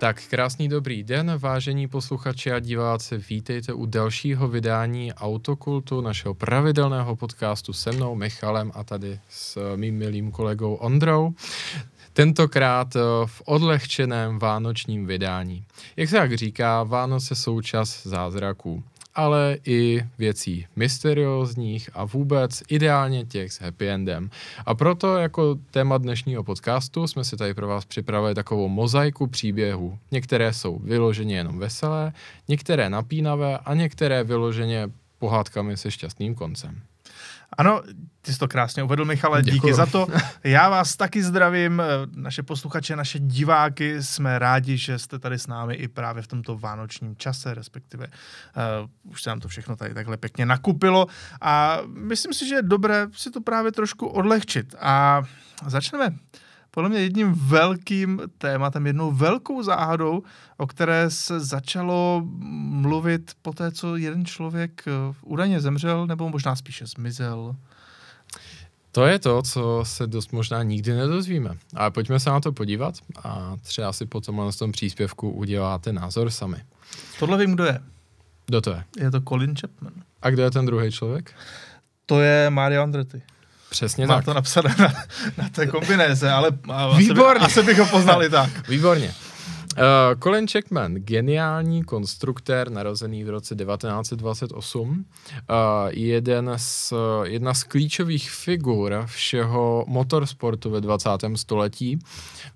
Tak krásný dobrý den, vážení posluchači a diváci, vítejte u dalšího vydání Autokultu, našeho pravidelného podcastu se mnou, Michalem a tady s mým milým kolegou Ondrou. Tentokrát eh, v odlehčeném vánočním vydání. Jak se jak říká, Vánoce jsou čas zázraků ale i věcí mysteriózních a vůbec ideálně těch s happy endem. A proto jako téma dnešního podcastu jsme si tady pro vás připravili takovou mozaiku příběhů. Některé jsou vyloženě jenom veselé, některé napínavé a některé vyloženě pohádkami se šťastným koncem. Ano, ty jsi to krásně uvedl, Michale, Děkuju. díky za to. Já vás taky zdravím, eh, naše posluchače, naše diváky, jsme rádi, že jste tady s námi i právě v tomto vánočním čase, respektive uh, už se nám to všechno tady takhle pěkně nakupilo a myslím si, že je dobré si to právě trošku odlehčit a začneme podle mě jedním velkým tématem, jednou velkou záhadou, o které se začalo mluvit po té, co jeden člověk eh, údajně zemřel, nebo možná spíše zmizel. To je to, co se dost možná nikdy nedozvíme. Ale pojďme se na to podívat a třeba si potom na tom příspěvku uděláte názor sami. Tohle vím, kdo je. Kdo to je? Je to Colin Chapman. A kdo je ten druhý člověk? To je Mario Andretti. Přesně Má tak. to napsané na, na té kombinéze, ale Výborně. Asi, by, asi bych ho poznali tak. Výborně. Uh, Colin Checkman, geniální konstruktér, narozený v roce 1928, uh, jeden z, jedna z klíčových figur všeho motorsportu ve 20. století,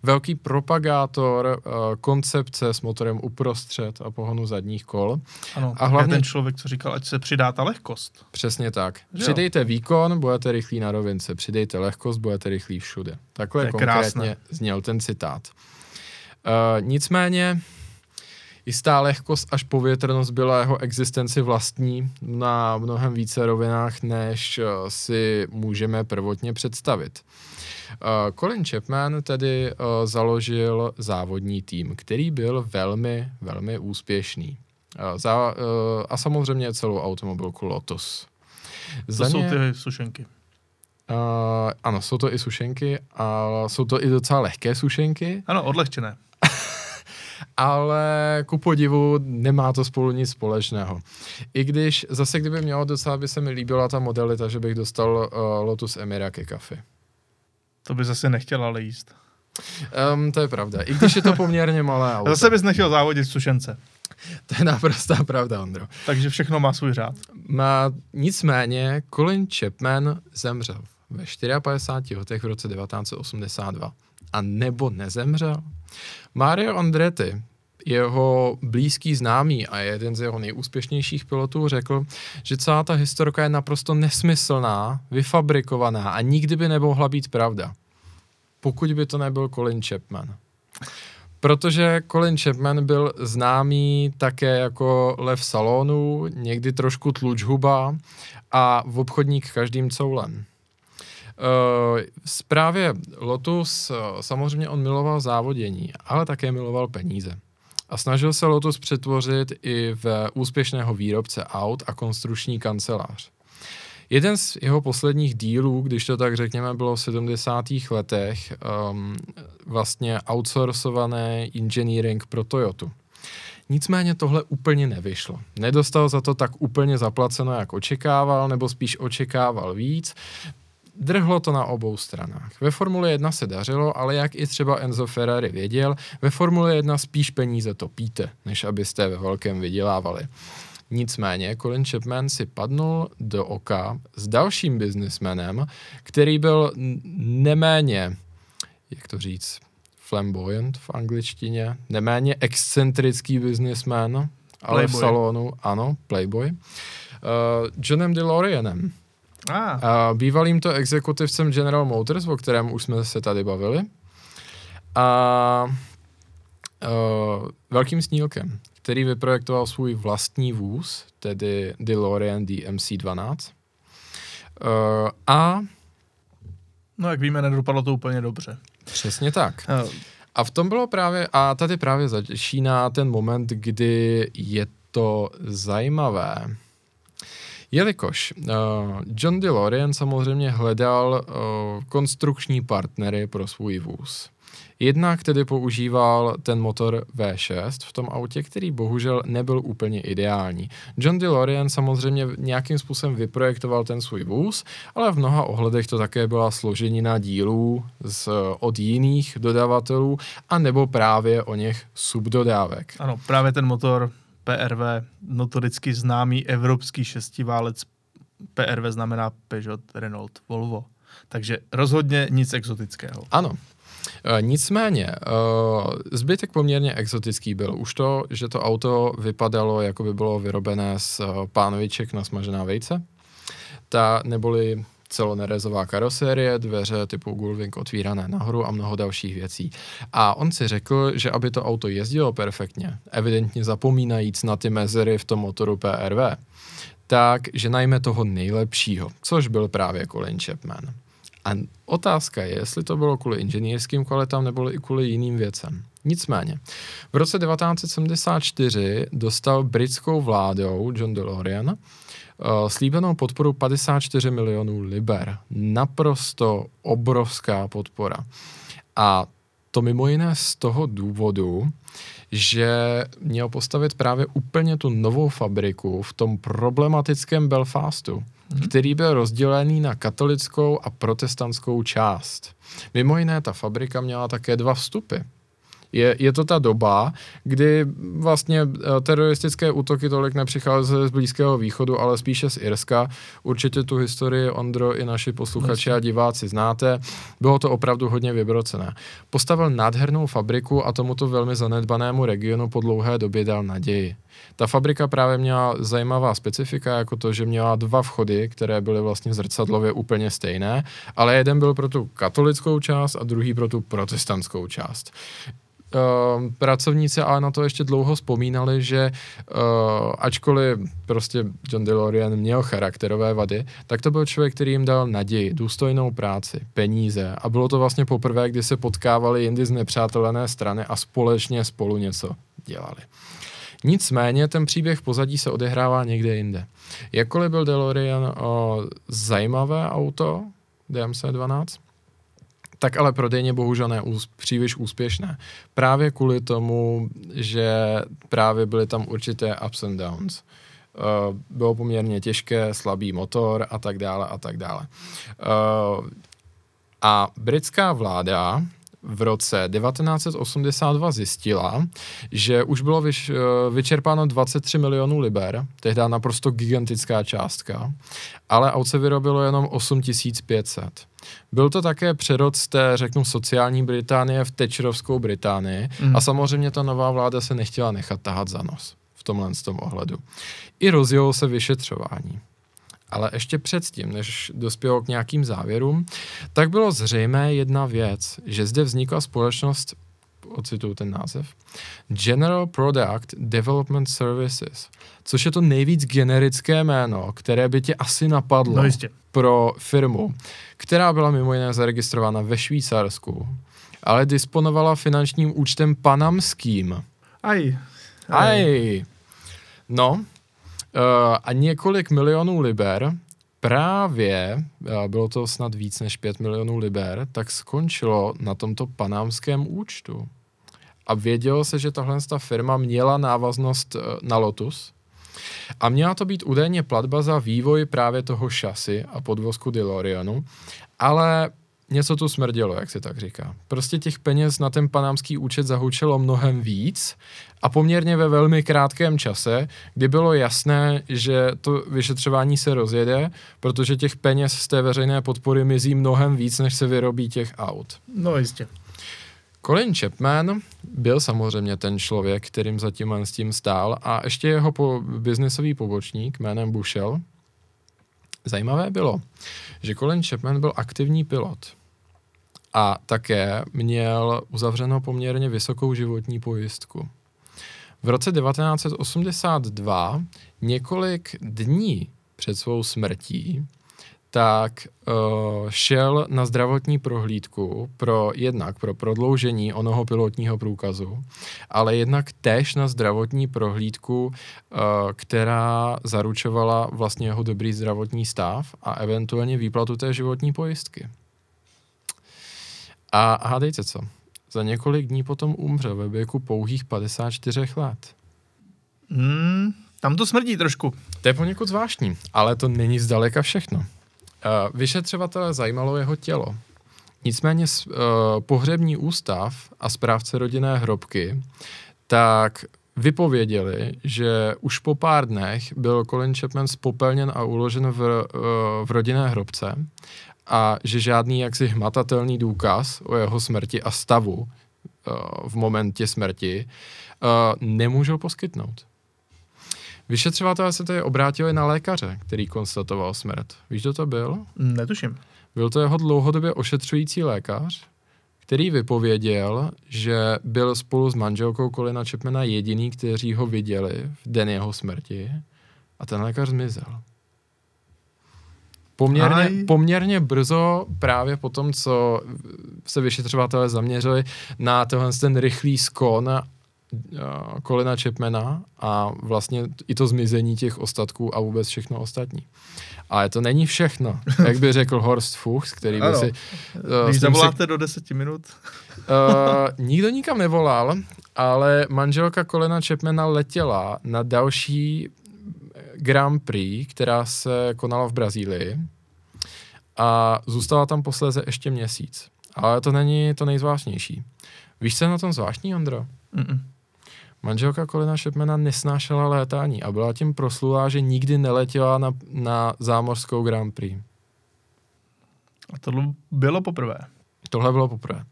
velký propagátor uh, koncepce s motorem uprostřed a pohonu zadních kol. Ano, a hlavně ten člověk, co říkal, ať se přidá ta lehkost. Přesně tak. Že Přidejte jo? výkon, budete rychlí na rovince, přidejte lehkost, budete rychlí všude. Takhle konkrétně krásné. zněl ten citát. Uh, nicméně jistá lehkost až povětrnost byla jeho existenci vlastní na mnohem více rovinách, než uh, si můžeme prvotně představit. Uh, Colin Chapman tedy uh, založil závodní tým, který byl velmi, velmi úspěšný. Uh, za, uh, a samozřejmě celou automobilku Lotus. Za to jsou ně... ty sušenky. Uh, ano, jsou to i sušenky, a jsou to i docela lehké sušenky. Ano, odlehčené ale ku podivu nemá to spolu nic společného. I když zase kdyby mělo docela by se mi líbila ta modelita, že bych dostal uh, Lotus Emira ke kafi. To by zase nechtěl ale jíst. Um, to je pravda. I když je to poměrně malé auto. Zase bys nechtěl závodit sušence. To je naprostá pravda, Ondro. Takže všechno má svůj řád. Má, nicméně Colin Chapman zemřel ve 54 letech v roce 1982. A nebo nezemřel? Mario Andretti, jeho blízký známý a jeden z jeho nejúspěšnějších pilotů řekl, že celá ta historka je naprosto nesmyslná, vyfabrikovaná a nikdy by nemohla být pravda. Pokud by to nebyl Colin Chapman. Protože Colin Chapman byl známý také jako lev salonu, někdy trošku tlučhuba a v obchodník každým coulem. Uh, právě Lotus, uh, samozřejmě on miloval závodění, ale také miloval peníze. A snažil se Lotus přetvořit i v úspěšného výrobce aut a konstruční kancelář. Jeden z jeho posledních dílů, když to tak řekněme, bylo v 70. letech um, vlastně outsourcované engineering pro Toyotu. Nicméně tohle úplně nevyšlo. Nedostal za to tak úplně zaplaceno, jak očekával, nebo spíš očekával víc drhlo to na obou stranách. Ve Formule 1 se dařilo, ale jak i třeba Enzo Ferrari věděl, ve Formule 1 spíš peníze topíte, než abyste ve velkém vydělávali. Nicméně Colin Chapman si padnul do oka s dalším biznismenem, který byl neméně, jak to říct, flamboyant v angličtině, neméně excentrický biznismen, ale playboy. v salonu, ano, playboy, uh, Johnem DeLoreanem Ah. A bývalým to exekutivcem General Motors, o kterém už jsme se tady bavili. A uh, velkým snílkem, který vyprojektoval svůj vlastní vůz, tedy DeLorean DMC-12. Uh, a No, jak víme, nedopadlo to úplně dobře. Přesně tak. Uh. A v tom bylo právě, a tady právě začíná ten moment, kdy je to zajímavé Jelikož uh, John DeLorean samozřejmě hledal uh, konstrukční partnery pro svůj vůz. Jednak tedy používal ten motor V6 v tom autě, který bohužel nebyl úplně ideální. John DeLorean samozřejmě nějakým způsobem vyprojektoval ten svůj vůz, ale v mnoha ohledech to také byla složenina dílů z, od jiných dodavatelů a nebo právě o něch subdodávek. Ano, právě ten motor PRV, notoricky známý evropský šestiválec PRV znamená Peugeot, Renault, Volvo. Takže rozhodně nic exotického. Ano, Eh, nicméně, eh, zbytek poměrně exotický byl. Už to, že to auto vypadalo, jako by bylo vyrobené z eh, pánoviček na smažená vejce, ta neboli celonerezová karosérie, dveře typu Gullwing otvírané nahoru a mnoho dalších věcí. A on si řekl, že aby to auto jezdilo perfektně, evidentně zapomínajíc na ty mezery v tom motoru PRV, tak že najme toho nejlepšího, což byl právě Colin Chapman. A otázka je, jestli to bylo kvůli inženýrským kvalitám nebo i kvůli jiným věcem. Nicméně, v roce 1974 dostal britskou vládou John DeLorean slíbenou podporu 54 milionů liber. Naprosto obrovská podpora. A to mimo jiné z toho důvodu, že měl postavit právě úplně tu novou fabriku v tom problematickém Belfastu hmm. který byl rozdělený na katolickou a protestantskou část. Mimo jiné, ta fabrika měla také dva vstupy. Je, je to ta doba, kdy vlastně eh, teroristické útoky tolik nepřicházely z Blízkého východu, ale spíše z Irska. Určitě tu historii, Ondro, i naši posluchači a diváci znáte. Bylo to opravdu hodně vybrocené. Postavil nádhernou fabriku a tomuto velmi zanedbanému regionu po dlouhé době dal naději. Ta fabrika právě měla zajímavá specifika, jako to, že měla dva vchody, které byly vlastně zrcadlově úplně stejné, ale jeden byl pro tu katolickou část a druhý pro tu protestantskou část. Uh, pracovníci ale na to ještě dlouho vzpomínali, že uh, ačkoliv prostě John DeLorean měl charakterové vady, tak to byl člověk, který jim dal naději, důstojnou práci, peníze a bylo to vlastně poprvé, kdy se potkávali jindy z nepřátelené strany a společně spolu něco dělali. Nicméně ten příběh pozadí se odehrává někde jinde. Jakkoliv byl DeLorean o, zajímavé auto, DMC-12, tak ale prodejně bohužel ne ús, příliš úspěšné. Právě kvůli tomu, že právě byly tam určité ups and downs. Uh, bylo poměrně těžké, slabý motor a tak dále a tak dále. Uh, a britská vláda v roce 1982 zjistila, že už bylo vyš, eh, vyčerpáno 23 milionů liber, tehdy naprosto gigantická částka, ale aut se vyrobilo jenom 8500. Byl to také přerod z té, řeknu, sociální Británie v Thatcherovskou Británii mm. a samozřejmě ta nová vláda se nechtěla nechat tahat za nos v tomhle z tom ohledu. I rozjelo se vyšetřování ale ještě předtím, než dospělo k nějakým závěrům, tak bylo zřejmé jedna věc, že zde vznikla společnost, ocituju ten název, General Product Development Services, což je to nejvíc generické jméno, které by tě asi napadlo no pro firmu, která byla mimo jiné zaregistrována ve Švýcarsku, ale disponovala finančním účtem panamským. Aj. Aj. Aj. No, a několik milionů liber právě, uh, bylo to snad víc než 5 milionů liber, tak skončilo na tomto panámském účtu. A vědělo se, že tahle ta firma měla návaznost uh, na Lotus, a měla to být údajně platba za vývoj právě toho šasy a podvozku DeLoreanu, ale něco tu smrdělo, jak se tak říká. Prostě těch peněz na ten panámský účet zahučelo mnohem víc a poměrně ve velmi krátkém čase, kdy bylo jasné, že to vyšetřování se rozjede, protože těch peněz z té veřejné podpory mizí mnohem víc, než se vyrobí těch aut. No jistě. Colin Chapman byl samozřejmě ten člověk, kterým zatím s tím stál a ještě jeho po, biznisový pobočník jménem Bushel. Zajímavé bylo, že Colin Chapman byl aktivní pilot a také měl uzavřenou poměrně vysokou životní pojistku. V roce 1982, několik dní před svou smrtí, tak uh, šel na zdravotní prohlídku pro jednak pro prodloužení onoho pilotního průkazu, ale jednak též na zdravotní prohlídku, uh, která zaručovala vlastně jeho dobrý zdravotní stav a eventuálně výplatu té životní pojistky. A hádejte co? Za několik dní potom umřel ve věku pouhých 54 let. Hmm, tam to smrdí trošku. To je poněkud zvláštní, ale to není zdaleka všechno. Uh, vyšetřovatele zajímalo jeho tělo. Nicméně uh, pohřební ústav a správce rodinné hrobky tak vypověděli, že už po pár dnech byl Colin Chapman spopelněn a uložen v, uh, v rodinné hrobce a že žádný jaksi hmatatelný důkaz o jeho smrti a stavu uh, v momentě smrti uh, nemůžou poskytnout. Vyšetřovatelé se tedy obrátili na lékaře, který konstatoval smrt. Víš, kdo to byl? Netuším. Byl to jeho dlouhodobě ošetřující lékař, který vypověděl, že byl spolu s manželkou Kolina Chapmana jediný, kteří ho viděli v den jeho smrti a ten lékař zmizel. Poměrně, poměrně brzo právě po tom, co se vyšetřovatelé zaměřili na tohle ten rychlý skon Kolina Chapmana a vlastně i to zmizení těch ostatků a vůbec všechno ostatní. Ale to není všechno, jak by řekl Horst Fuchs, který by si... Uh, Když zavoláte si, do deseti minut? uh, nikdo nikam nevolal, ale manželka Kolina Chapmana letěla na další Grand Prix, která se konala v Brazílii a zůstala tam posléze ještě měsíc. Ale to není to nejzvláštnější. Víš, co je na tom zvláštní, Ondro? Mm-mm. Manželka Kolina Shepmana nesnášela létání a byla tím proslulá, že nikdy neletěla na, na zámořskou Grand Prix. A tohle bylo poprvé. Tohle bylo poprvé.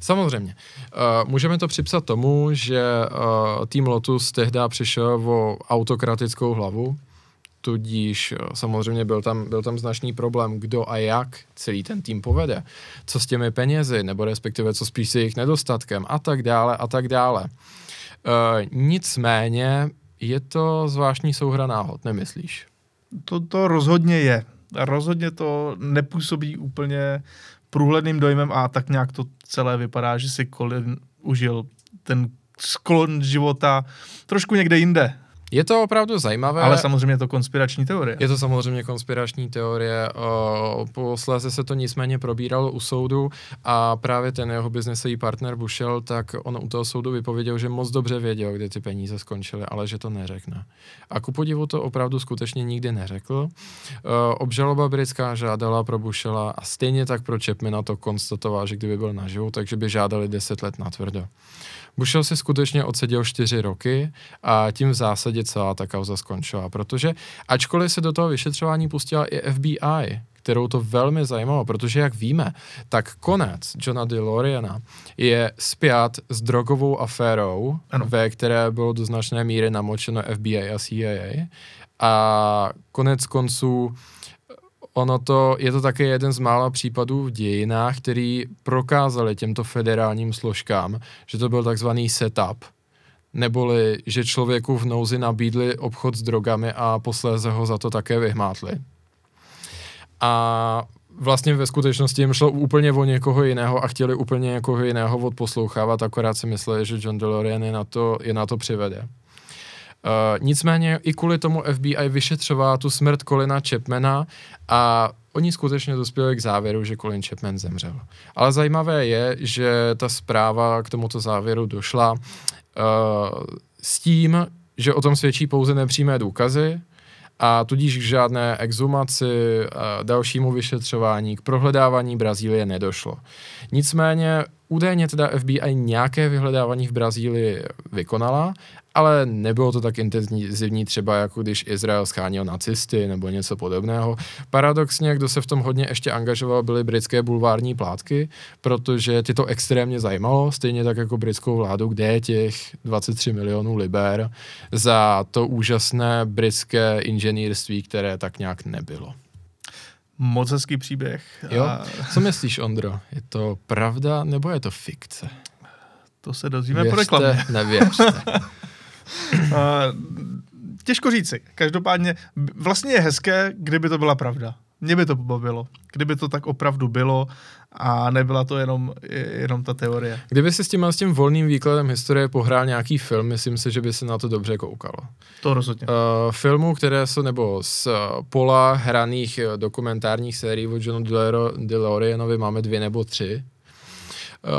Samozřejmě. Uh, můžeme to připsat tomu, že uh, tým Lotus tehdy přišel o autokratickou hlavu, tudíž uh, samozřejmě byl tam, byl tam značný problém, kdo a jak celý ten tým povede, co s těmi penězi, nebo respektive co spíš s jejich nedostatkem a tak dále a tak dále. Uh, nicméně je to zvláštní souhra náhod, nemyslíš? To, to rozhodně je. Rozhodně to nepůsobí úplně průhledným dojmem a tak nějak to celé vypadá, že si Colin užil ten sklon života trošku někde jinde. Je to opravdu zajímavé. Ale samozřejmě je to konspirační teorie. Je to samozřejmě konspirační teorie. Posléze se to nicméně probíralo u soudu a právě ten jeho biznesový partner Bushel, tak on u toho soudu vypověděl, že moc dobře věděl, kde ty peníze skončily, ale že to neřekne. A ku podivu to opravdu skutečně nikdy neřekl. Obžaloba britská žádala pro Bushela a stejně tak pro Chapmana to konstatoval, že kdyby byl naživu, takže by žádali 10 let na tvrdo. Bushel si skutečně odseděl čtyři roky a tím v zásadě celá ta kauza skončila, protože ačkoliv se do toho vyšetřování pustila i FBI, kterou to velmi zajímalo, protože jak víme, tak konec Johna DeLoreana je spjat s drogovou aférou, ano. ve které bylo do značné míry namočeno FBI a CIA a konec konců ono to, je to také jeden z mála případů v dějinách, který prokázali těmto federálním složkám, že to byl takzvaný setup, neboli že člověku v nouzi nabídli obchod s drogami a posléze ho za to také vyhmátli. A vlastně ve skutečnosti jim šlo úplně o někoho jiného a chtěli úplně někoho jiného odposlouchávat, akorát si mysleli, že John DeLorean je na to, je na to přivede. Uh, nicméně i kvůli tomu FBI vyšetřovala tu smrt Colina Chapmana a oni skutečně dospěli k závěru, že Colin Chapman zemřel. Ale zajímavé je, že ta zpráva k tomuto závěru došla uh, s tím, že o tom svědčí pouze nepřímé důkazy, a tudíž k žádné exhumaci, a dalšímu vyšetřování, k prohledávání Brazílie nedošlo. Nicméně údajně teda FBI nějaké vyhledávání v Brazílii vykonala, ale nebylo to tak intenzivní třeba jako když Izrael schánil nacisty nebo něco podobného. Paradoxně, kdo se v tom hodně ještě angažoval, byly britské bulvární plátky, protože ty to extrémně zajímalo, stejně tak jako britskou vládu, kde je těch 23 milionů liber za to úžasné britské inženýrství, které tak nějak nebylo. Moc hezký příběh. Jo? Co myslíš, Ondro? Je to pravda nebo je to fikce? To se dozvíme po reklamě. nevěřte. těžko říci. Každopádně vlastně je hezké, kdyby to byla pravda. Mě by to pobavilo, kdyby to tak opravdu bylo a nebyla to jenom, jenom ta teorie. Kdyby si s tím, s tím volným výkladem historie pohrál nějaký film, myslím si, že by se na to dobře koukalo. To rozhodně. Uh, filmů, které jsou, nebo z uh, pola hraných uh, dokumentárních sérií od Johnu DeLoreanovi máme dvě nebo tři.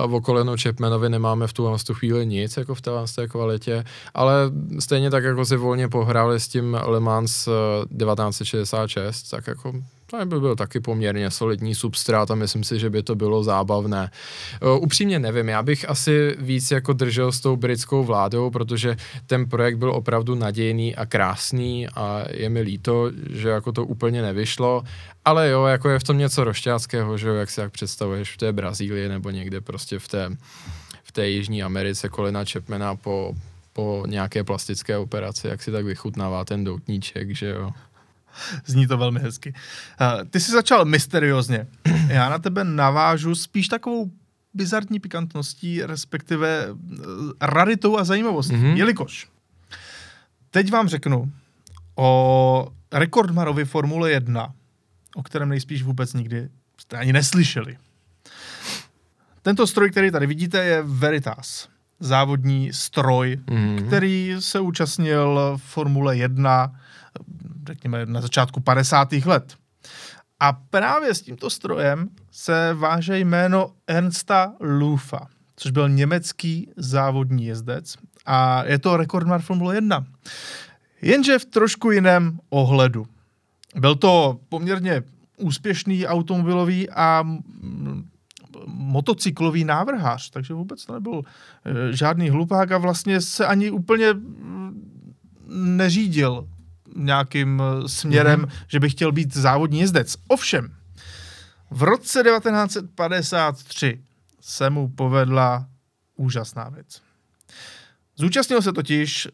Uh, o Colinu Chapmanovi nemáme v tu, v tu chvíli nic, jako v té, kvalitě, ale stejně tak, jako si volně pohráli s tím Le Mans uh, 1966, tak jako to by byl taky poměrně solidní substrát a myslím si, že by to bylo zábavné. Uh, upřímně nevím, já bych asi víc jako držel s tou britskou vládou, protože ten projekt byl opravdu nadějný a krásný a je mi líto, že jako to úplně nevyšlo, ale jo, jako je v tom něco rošťáckého, že jo, jak si jak představuješ v té Brazílii nebo někde prostě v té, v té Jižní Americe Kolina Chapmana po, po nějaké plastické operaci, jak si tak vychutnává ten doutníček, že jo. Zní to velmi hezky. Uh, ty jsi začal mysteriózně. Já na tebe navážu spíš takovou bizarní pikantností, respektive uh, raritou a zajímavostí. Mm-hmm. Jelikož teď vám řeknu o rekordmarovi Formule 1, o kterém nejspíš vůbec nikdy jste ani neslyšeli. Tento stroj, který tady vidíte, je Veritas. Závodní stroj, mm-hmm. který se účastnil Formule 1 řekněme, na začátku 50. let. A právě s tímto strojem se váže jméno Ernsta Lufa, což byl německý závodní jezdec a je to rekordmar Formule 1. Jenže v trošku jiném ohledu. Byl to poměrně úspěšný automobilový a motocyklový návrhář, takže vůbec to nebyl e, žádný hlupák a vlastně se ani úplně neřídil nějakým eh, směrem, mm-hmm. že by chtěl být závodní jezdec. Ovšem, v roce 1953 se mu povedla úžasná věc. Zúčastnil se totiž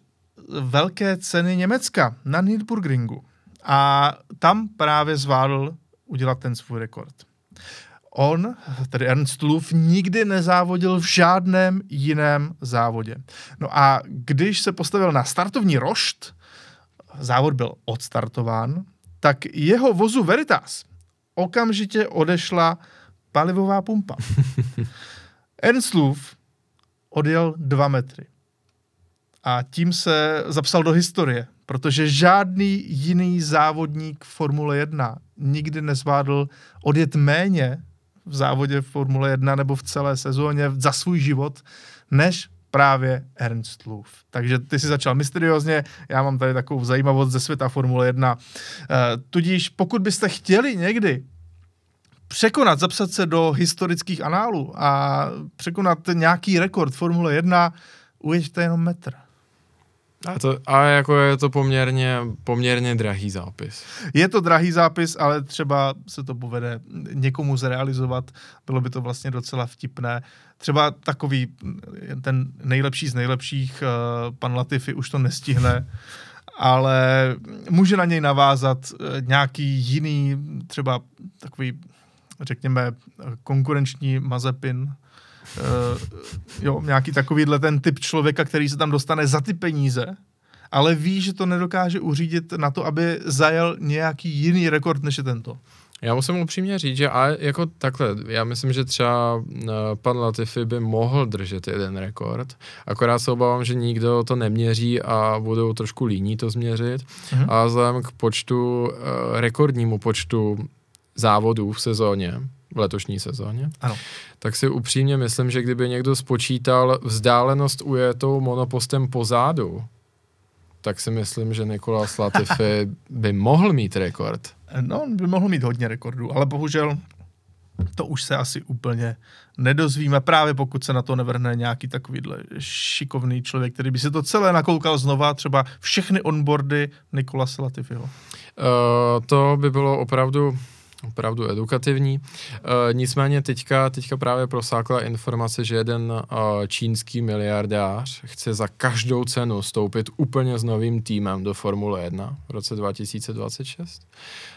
velké ceny Německa na Nürburgringu a tam právě zvládl udělat ten svůj rekord. On, tedy Ernst Luf, nikdy nezávodil v žádném jiném závodě. No a když se postavil na startovní rošt, závod byl odstartován, tak jeho vozu Veritas okamžitě odešla palivová pumpa. Ernst Luf odjel dva metry. A tím se zapsal do historie, protože žádný jiný závodník Formule 1 nikdy nezvládl odjet méně v závodě Formule 1 nebo v celé sezóně za svůj život, než právě Ernst Luf. Takže ty si začal mysteriózně, já mám tady takovou zajímavost ze světa Formule 1. Uh, eh, tudíž pokud byste chtěli někdy překonat, zapsat se do historických análů a překonat nějaký rekord Formule 1, ujeďte jenom metr. A, to, a jako je to poměrně, poměrně drahý zápis. Je to drahý zápis, ale třeba se to povede někomu zrealizovat. Bylo by to vlastně docela vtipné. Třeba takový ten nejlepší z nejlepších, uh, pan Latifi už to nestihne, ale může na něj navázat uh, nějaký jiný, třeba takový, řekněme, konkurenční Mazepin, uh, jo, nějaký takovýhle ten typ člověka, který se tam dostane za ty peníze, ale ví, že to nedokáže uřídit na to, aby zajel nějaký jiný rekord, než je tento. Já musím upřímně říct, že a jako takhle, já myslím, že třeba uh, pan Latifi by mohl držet jeden rekord, akorát se obávám, že nikdo to neměří a budou trošku líní to změřit mm-hmm. a vzhledem k počtu, uh, rekordnímu počtu závodů v sezóně, v letošní sezóně, ano. tak si upřímně myslím, že kdyby někdo spočítal vzdálenost ujetou monopostem pozadu, tak si myslím, že Nikola Latifi by mohl mít rekord. No, on by mohl mít hodně rekordů, ale bohužel to už se asi úplně nedozvíme, právě pokud se na to nevrhne nějaký takovýhle šikovný člověk, který by si to celé nakoukal znova, třeba všechny onboardy Nikola Latifiho. Uh, to by bylo opravdu opravdu edukativní. E, nicméně teďka, teďka právě prosákla informace, že jeden e, čínský miliardář chce za každou cenu stoupit úplně s novým týmem do Formule 1 v roce 2026.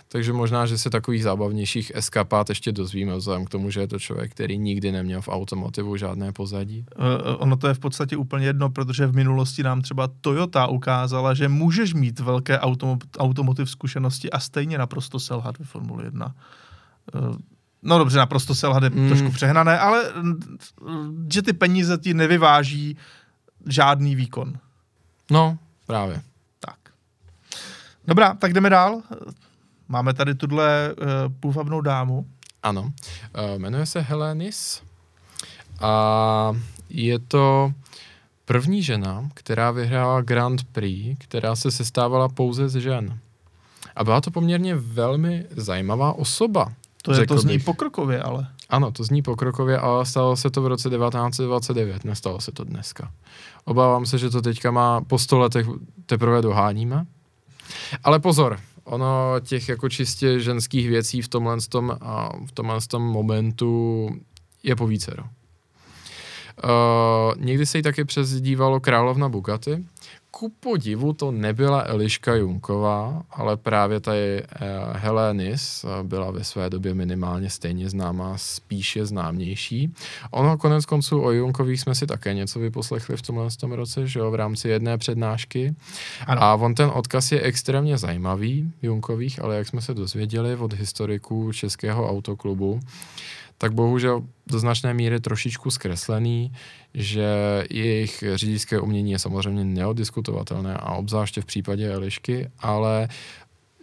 takže možná, že se takových zábavnějších eskapát ještě dozvíme, vzhledem k tomu, že je to člověk, který nikdy neměl v automotivu žádné pozadí. Uh, ono to je v podstatě úplně jedno, protože v minulosti nám třeba Toyota ukázala, že můžeš mít velké automo- automotiv zkušenosti a stejně naprosto selhat ve Formuli 1. Uh, no dobře, naprosto selhat je mm. trošku přehnané, ale že ty peníze ti nevyváží žádný výkon. No, právě. Tak. Dobrá, tak jdeme dál. Máme tady tuhle uh, půvabnou dámu. Ano, uh, jmenuje se Helenis a je to první žena, která vyhrála Grand Prix, která se sestávala pouze z žen. A byla to poměrně velmi zajímavá osoba. To je to zní pokrokově, ale. Ano, to zní pokrokově, ale stalo se to v roce 1929, nestalo se to dneska. Obávám se, že to teďka má po sto letech teprve doháníme. Ale pozor, ono těch jako čistě ženských věcí v tomhle, tom, a v tomhle tom momentu je povícero. Uh, někdy se jí taky přezdívalo královna Bugatti, ku podivu to nebyla Eliška Junková, ale právě tady uh, Helenis byla ve své době minimálně stejně známá, spíše známější. Ono konec konců o Junkových jsme si také něco vyposlechli v tomhle tom roce, že jo, v rámci jedné přednášky. Ano. A on ten odkaz je extrémně zajímavý, Junkových, ale jak jsme se dozvěděli od historiků Českého autoklubu, tak bohužel do značné míry trošičku zkreslený, že jejich řidičské umění je samozřejmě neodiskutovatelné a obzvláště v případě Elišky, ale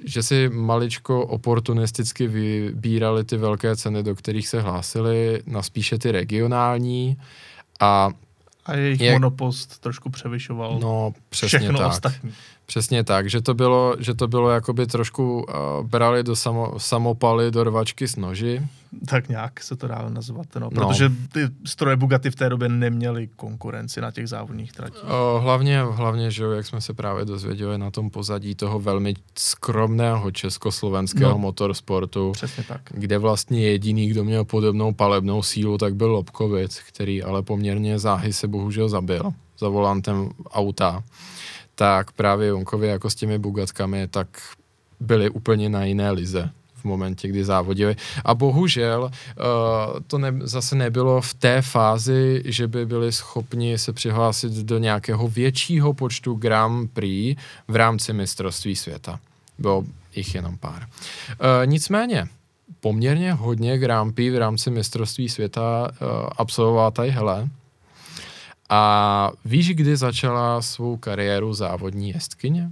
že si maličko oportunisticky vybírali ty velké ceny, do kterých se hlásili, na spíše ty regionální a a jejich jak, monopost trošku převyšoval no, přesně všechno tak. ostatní. Přesně tak, že to bylo, že to bylo jakoby trošku uh, brali do samo, samopaly do rvačky s noži. Tak nějak se to dá nazvat, no, protože no. ty stroje Bugatti v té době neměly konkurenci na těch závodních tratích. Uh, hlavně, hlavně, že jak jsme se právě dozvěděli na tom pozadí toho velmi skromného československého no. motorsportu, Přesně tak. kde vlastně jediný, kdo měl podobnou palebnou sílu, tak byl Lobkovic, který ale poměrně záhy se bohužel zabil za volantem auta tak právě Jonkovi jako s těmi Bugatkami, tak byli úplně na jiné lize v momentě, kdy závodili. A bohužel uh, to ne, zase nebylo v té fázi, že by byli schopni se přihlásit do nějakého většího počtu Grand Prix v rámci mistrovství světa. Bylo jich jenom pár. Uh, nicméně, poměrně hodně Grand Prix v rámci mistrovství světa uh, absolvovala tady Hele, a víš, kdy začala svou kariéru závodní jestkyně?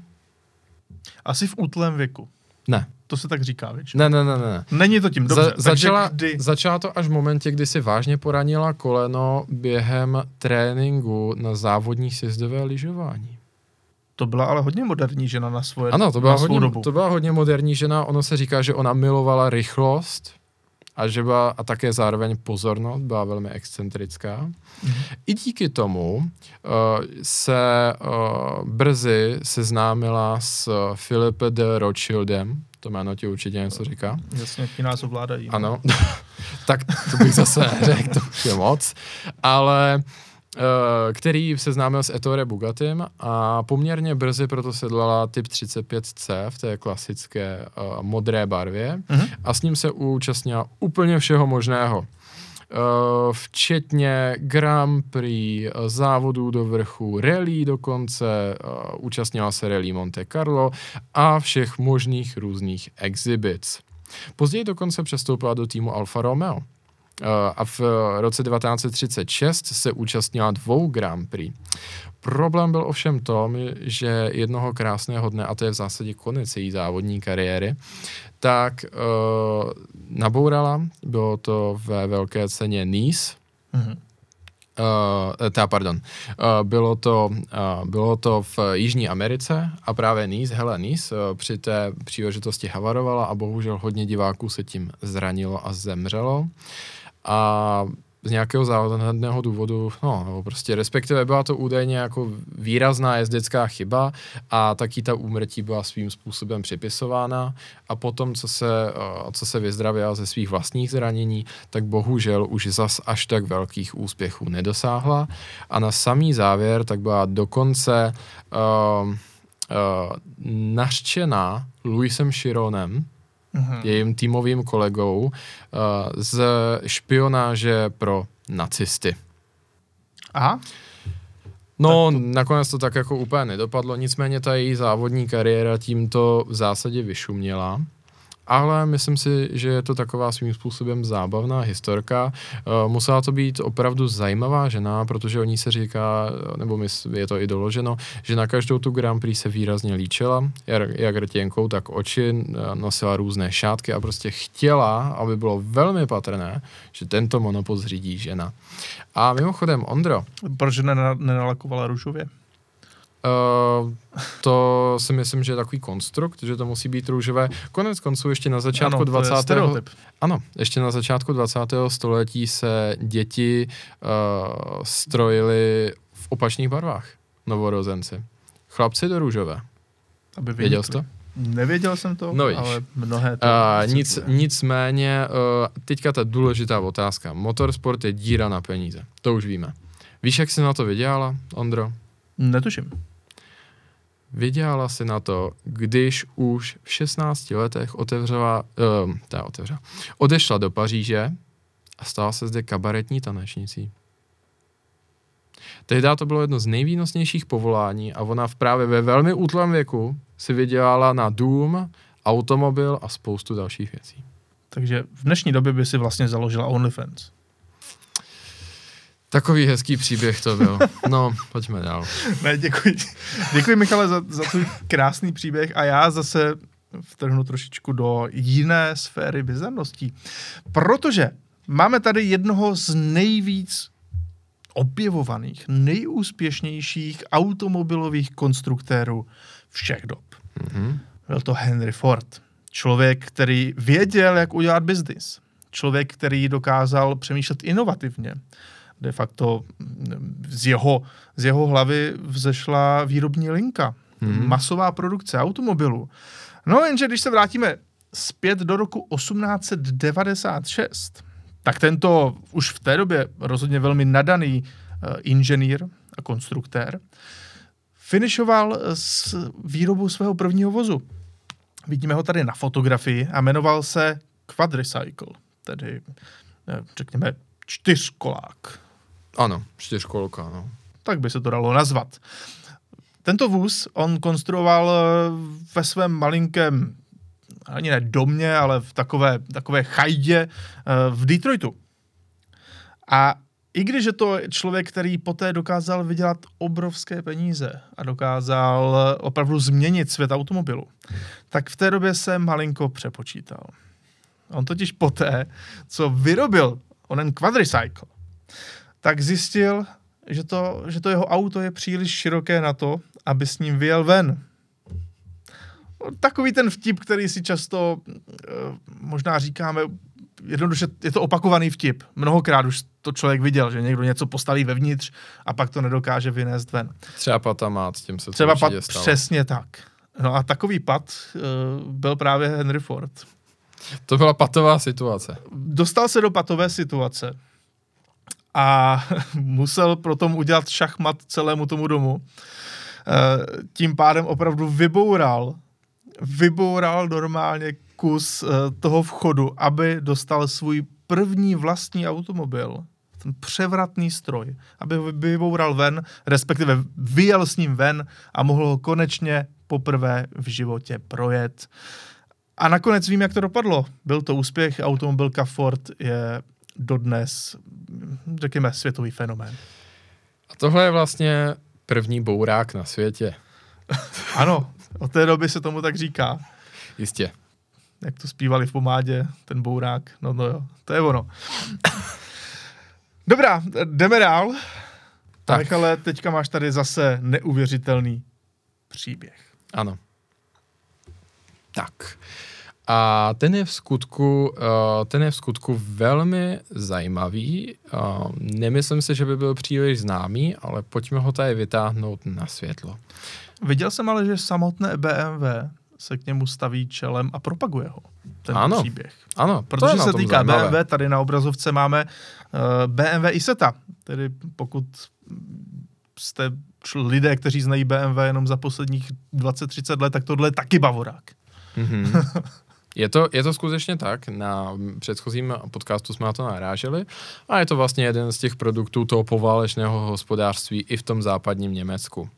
Asi v útlém věku. Ne. To se tak říká, víš? Ne, ne, ne, ne. Není to tím, dobře. Za, začala, kdy... začala to až v momentě, kdy si vážně poranila koleno během tréninku na závodní sjezdové lyžování. To byla ale hodně moderní žena na svoje Ano, to byla, hodně, dobu. to byla hodně moderní žena. Ono se říká, že ona milovala rychlost, a že byla a také zároveň pozornost, byla velmi excentrická. Mm-hmm. I díky tomu uh, se uh, brzy seznámila s Philippe de Rothschildem, to jméno ti určitě něco říká. Jasně, ti nás ovládají. No. Ano, tak to bych zase neřekl, to je moc, ale Eh, který seznámil s Ettore Bugatim a poměrně brzy proto sedlala typ 35C v té klasické uh, modré barvě uh-huh. a s ním se účastnila úplně všeho možného. Uh, včetně Grand Prix, závodů do vrchu, rally dokonce, uh, účastnila se rally Monte Carlo a všech možných různých exhibits. Později dokonce přestoupila do týmu Alfa Romeo. Eh, a v roce 1936 se účastnila dvou Grand Prix. Problém byl ovšem tom, že jednoho krásného dne, a to je v zásadě konec její závodní kariéry, tak uh, nabourala, bylo to ve velké ceně Nice, mm-hmm. Uh, ta, pardon, uh, bylo, to, uh, bylo to v Jižní Americe a právě Nice, hele Nice, uh, při té příležitosti havarovala a bohužel hodně diváků se tím zranilo a zemřelo a z nějakého záhadného důvodu, no, nebo prostě respektive byla to údajně jako výrazná jezdecká chyba a taky ta úmrtí byla svým způsobem připisována a potom, co se, eh, co se vyzdravila ze svých vlastních zranění, tak bohužel už zas až tak velkých úspěchů nedosáhla. A na samý závěr tak byla dokonce uh, uh, nařčená Luisem Chironem, mm-hmm. jejím týmovým kolegou uh, z špionáže pro nacisty. Aha. No, to... nakonec to tak jako úplně nedopadlo, nicméně ta její závodní kariéra tímto v zásadě vyšuměla ale myslím si, že je to taková svým způsobem zábavná historka. Uh, musela to být opravdu zajímavá žena, protože o ní se říká, nebo je to i doloženo, že na každou tu Grand Prix se výrazně líčila, jak rtěnkou, tak oči, eh, nosila různé šátky a prostě chtěla, aby bylo velmi patrné, že tento monopol zřídí žena. A mimochodem, Ondro. Proč nenalakovala růžově? Uh, to si myslím, že je takový konstrukt, že to musí být růžové. Konec konců ještě na začátku ano, 20. Ano, ještě na začátku 20. století se děti uh, strojily v opačných barvách, novorozenci. Chlapci do růžové. Aby Věděl jsi to? Nevěděl jsem to, no ale mnohé to uh, nic, Nicméně, uh, teďka ta důležitá otázka. Motorsport je díra na peníze. To už víme. Víš, jak jsi na to vydělala, Ondro? Netuším. Vydělala si na to, když už v 16 letech otevřela, uh, ta otevřela, odešla do Paříže a stala se zde kabaretní tanečnicí. Tehdy to bylo jedno z nejvýnosnějších povolání a ona v právě ve velmi útlém věku si vydělala na dům, automobil a spoustu dalších věcí. Takže v dnešní době by si vlastně založila OnlyFans. Takový hezký příběh to byl. No, pojďme dál. Ne, děkuji. Děkuji, Michale, za, za tvůj krásný příběh a já zase vtrhnu trošičku do jiné sféry bizarností. Protože máme tady jednoho z nejvíc objevovaných, nejúspěšnějších automobilových konstruktérů všech dob. Mm-hmm. Byl to Henry Ford. Člověk, který věděl, jak udělat biznis. Člověk, který dokázal přemýšlet inovativně de facto z jeho, z jeho hlavy vzešla výrobní linka, hmm. masová produkce automobilů. No jenže když se vrátíme zpět do roku 1896, tak tento už v té době rozhodně velmi nadaný uh, inženýr a konstruktér finišoval s výrobou svého prvního vozu. Vidíme ho tady na fotografii a jmenoval se Quadricycle, tedy eh, řekněme čtyřkolák. Ano, čtyřkolka, no. Tak by se to dalo nazvat. Tento vůz on konstruoval eh, ve svém malinkém, ani ne domě, ale v takové, takové chajdě eh, v Detroitu. A i když je to člověk, který poté dokázal vydělat obrovské peníze a dokázal eh, opravdu změnit svět automobilu, tak v té době se malinko přepočítal. On totiž poté, co vyrobil onen quadricycle, tak zjistil, že to, že to jeho auto je příliš široké na to, aby s ním vyjel ven. Takový ten vtip, který si často uh, možná říkáme, jednoduše je to opakovaný vtip. Mnohokrát už to člověk viděl, že někdo něco postaví vevnitř a pak to nedokáže vynést ven. Třeba patamát, s tím se Třeba pat, stalo. přesně tak. No a takový pat uh, byl právě Henry Ford. To byla patová situace. Dostal se do patové situace a musel tom udělat šachmat celému tomu domu. Eh, tím pádem opravdu vyboural, vyboural normálně kus eh, toho vchodu, aby dostal svůj první vlastní automobil, ten převratný stroj, aby vyboural ven, respektive vyjel s ním ven a mohl ho konečně poprvé v životě projet. A nakonec vím, jak to dopadlo. Byl to úspěch, automobilka Ford je dodnes, řekněme, světový fenomén. A tohle je vlastně první bourák na světě. ano, od té doby se tomu tak říká. Jistě. Jak to zpívali v pomádě, ten bourák, no, no jo, to je ono. Dobrá, jdeme dál. Tak. ale teďka máš tady zase neuvěřitelný příběh. Ano. Tak. A ten je v skutku, uh, ten je v skutku velmi zajímavý. Uh, nemyslím si, že by byl příliš známý, ale pojďme ho tady vytáhnout na světlo. Viděl jsem ale, že samotné BMW se k němu staví čelem a propaguje ho. Ten ano, příběh. Ano, protože se týká zajímavé. BMW, tady na obrazovce máme uh, BMW Iseta. Tedy pokud jste lidé, kteří znají BMW jenom za posledních 20-30 let, tak tohle je taky bavorák. Mm-hmm. Je to, je to skutečně tak, na předchozím podcastu jsme na to naráželi a je to vlastně jeden z těch produktů toho poválečného hospodářství i v tom západním Německu.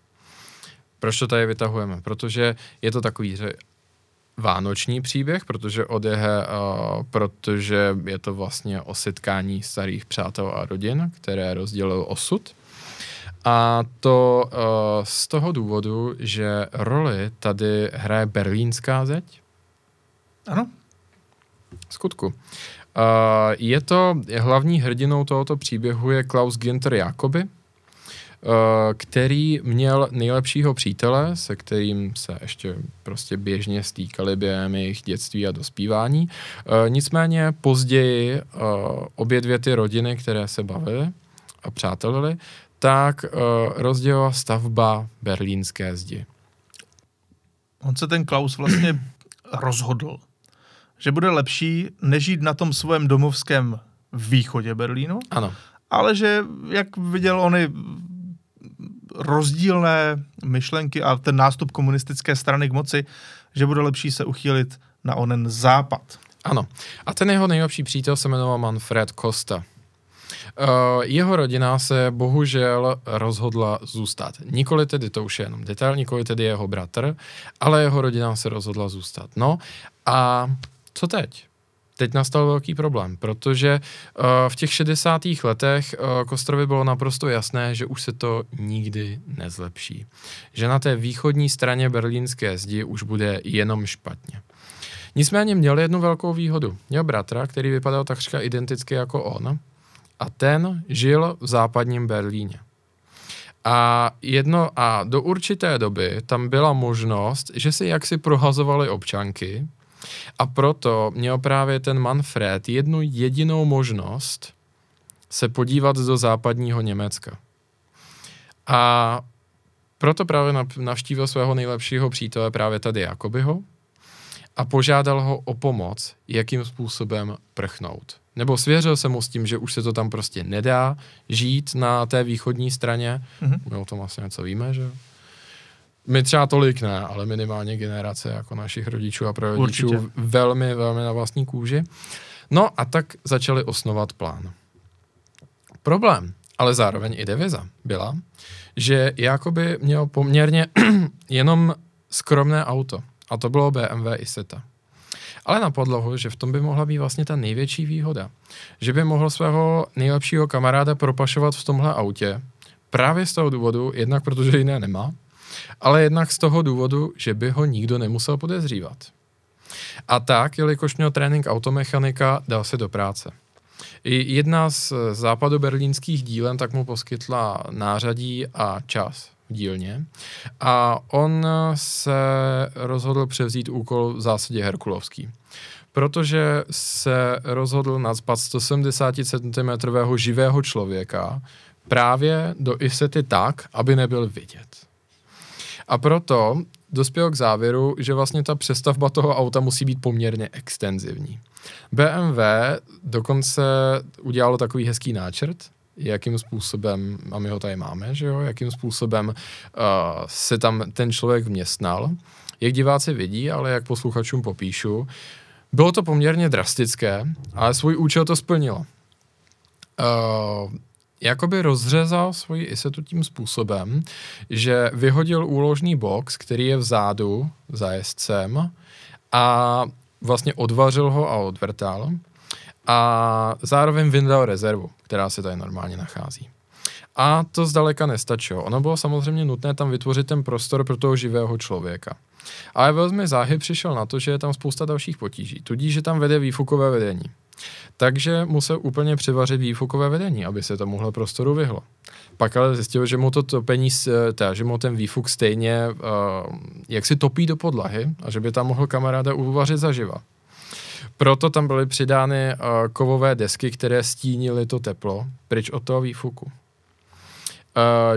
Proč to tady vytahujeme? Protože je to takový že vánoční příběh, protože odehe, uh, protože je to vlastně o setkání starých přátel a rodin, které rozdělil osud. A to uh, z toho důvodu, že roli tady hraje berlínská zeď. Ano. Skutku. Uh, je to, hlavní hrdinou tohoto příběhu je Klaus Ginter Jakoby, Eh, který měl nejlepšího přítele, se kterým se ještě prostě běžně stýkali během jejich dětství a dospívání. Eh, nicméně později obě dvě ty rodiny, které se bavily a přátelili, tak rozdělila stavba berlínské zdi. On se ten Klaus vlastně rozhodl, že bude lepší nežít na tom svém domovském východě Berlínu, ano. ale že, jak viděl ony rozdílné myšlenky a ten nástup komunistické strany k moci, že bude lepší se uchýlit na onen západ. Ano. A ten jeho nejlepší přítel se jmenoval Manfred Costa. Uh, jeho rodina se bohužel rozhodla zůstat. Nikoli tedy, to už je jenom detail, nikoli tedy jeho bratr, ale jeho rodina se rozhodla zůstat. No a co teď? teď nastal velký problém, protože uh, v těch 60. letech uh, Kostrovi bylo naprosto jasné, že už se to nikdy nezlepší. Že na té východní straně berlínské zdi už bude jenom špatně. Nicméně měl jednu velkou výhodu. Měl bratra, který vypadal takřka identicky jako on a ten žil v západním Berlíně. A jedno a do určité doby tam byla možnost, že si jaksi prohazovali občanky, a proto měl právě ten Manfred jednu jedinou možnost se podívat do západního Německa. A proto právě navštívil svého nejlepšího přítele právě tady Jakobyho a požádal ho o pomoc, jakým způsobem prchnout. Nebo svěřil se mu s tím, že už se to tam prostě nedá žít na té východní straně. Mm-hmm. My o tom asi něco víme, že my třeba tolik ne, ale minimálně generace jako našich rodičů a prarodičů Určitě. velmi, velmi na vlastní kůži. No a tak začali osnovat plán. Problém, ale zároveň i deviza byla, že Jakoby měl poměrně jenom skromné auto a to bylo BMW Isetta. Ale na podlohu, že v tom by mohla být vlastně ta největší výhoda. Že by mohl svého nejlepšího kamaráda propašovat v tomhle autě, právě z toho důvodu, jednak protože jiné nemá, ale jednak z toho důvodu, že by ho nikdo nemusel podezřívat. A tak, jelikož měl trénink automechanika, dal se do práce. I jedna z západoberlínských dílen tak mu poskytla nářadí a čas v dílně a on se rozhodl převzít úkol v zásadě Herkulovský protože se rozhodl nadspat 170 cm živého člověka právě do Isety tak, aby nebyl vidět. A proto dospěl k závěru, že vlastně ta přestavba toho auta musí být poměrně extenzivní. BMW dokonce udělalo takový hezký náčrt, jakým způsobem, a my ho tady máme, že jo, jakým způsobem uh, se tam ten člověk vměstnal. Jak diváci vidí, ale jak posluchačům popíšu, bylo to poměrně drastické, ale svůj účel to splnilo. Uh, jakoby rozřezal svoji isetu tím způsobem, že vyhodil úložný box, který je vzadu za jezdcem a vlastně odvařil ho a odvrtal a zároveň vyndal rezervu, která se tady normálně nachází. A to zdaleka nestačilo. Ono bylo samozřejmě nutné tam vytvořit ten prostor pro toho živého člověka. Ale velmi záhy přišel na to, že je tam spousta dalších potíží. Tudíž, že tam vede výfukové vedení. Takže musel úplně přivařit výfukové vedení, aby se tomuhle prostoru vyhlo. Pak ale zjistil, že mu to topení, teda, že mu ten výfuk stejně uh, jak si topí do podlahy a že by tam mohl kamaráda uvařit zaživa. Proto tam byly přidány uh, kovové desky, které stínily to teplo pryč od toho výfuku.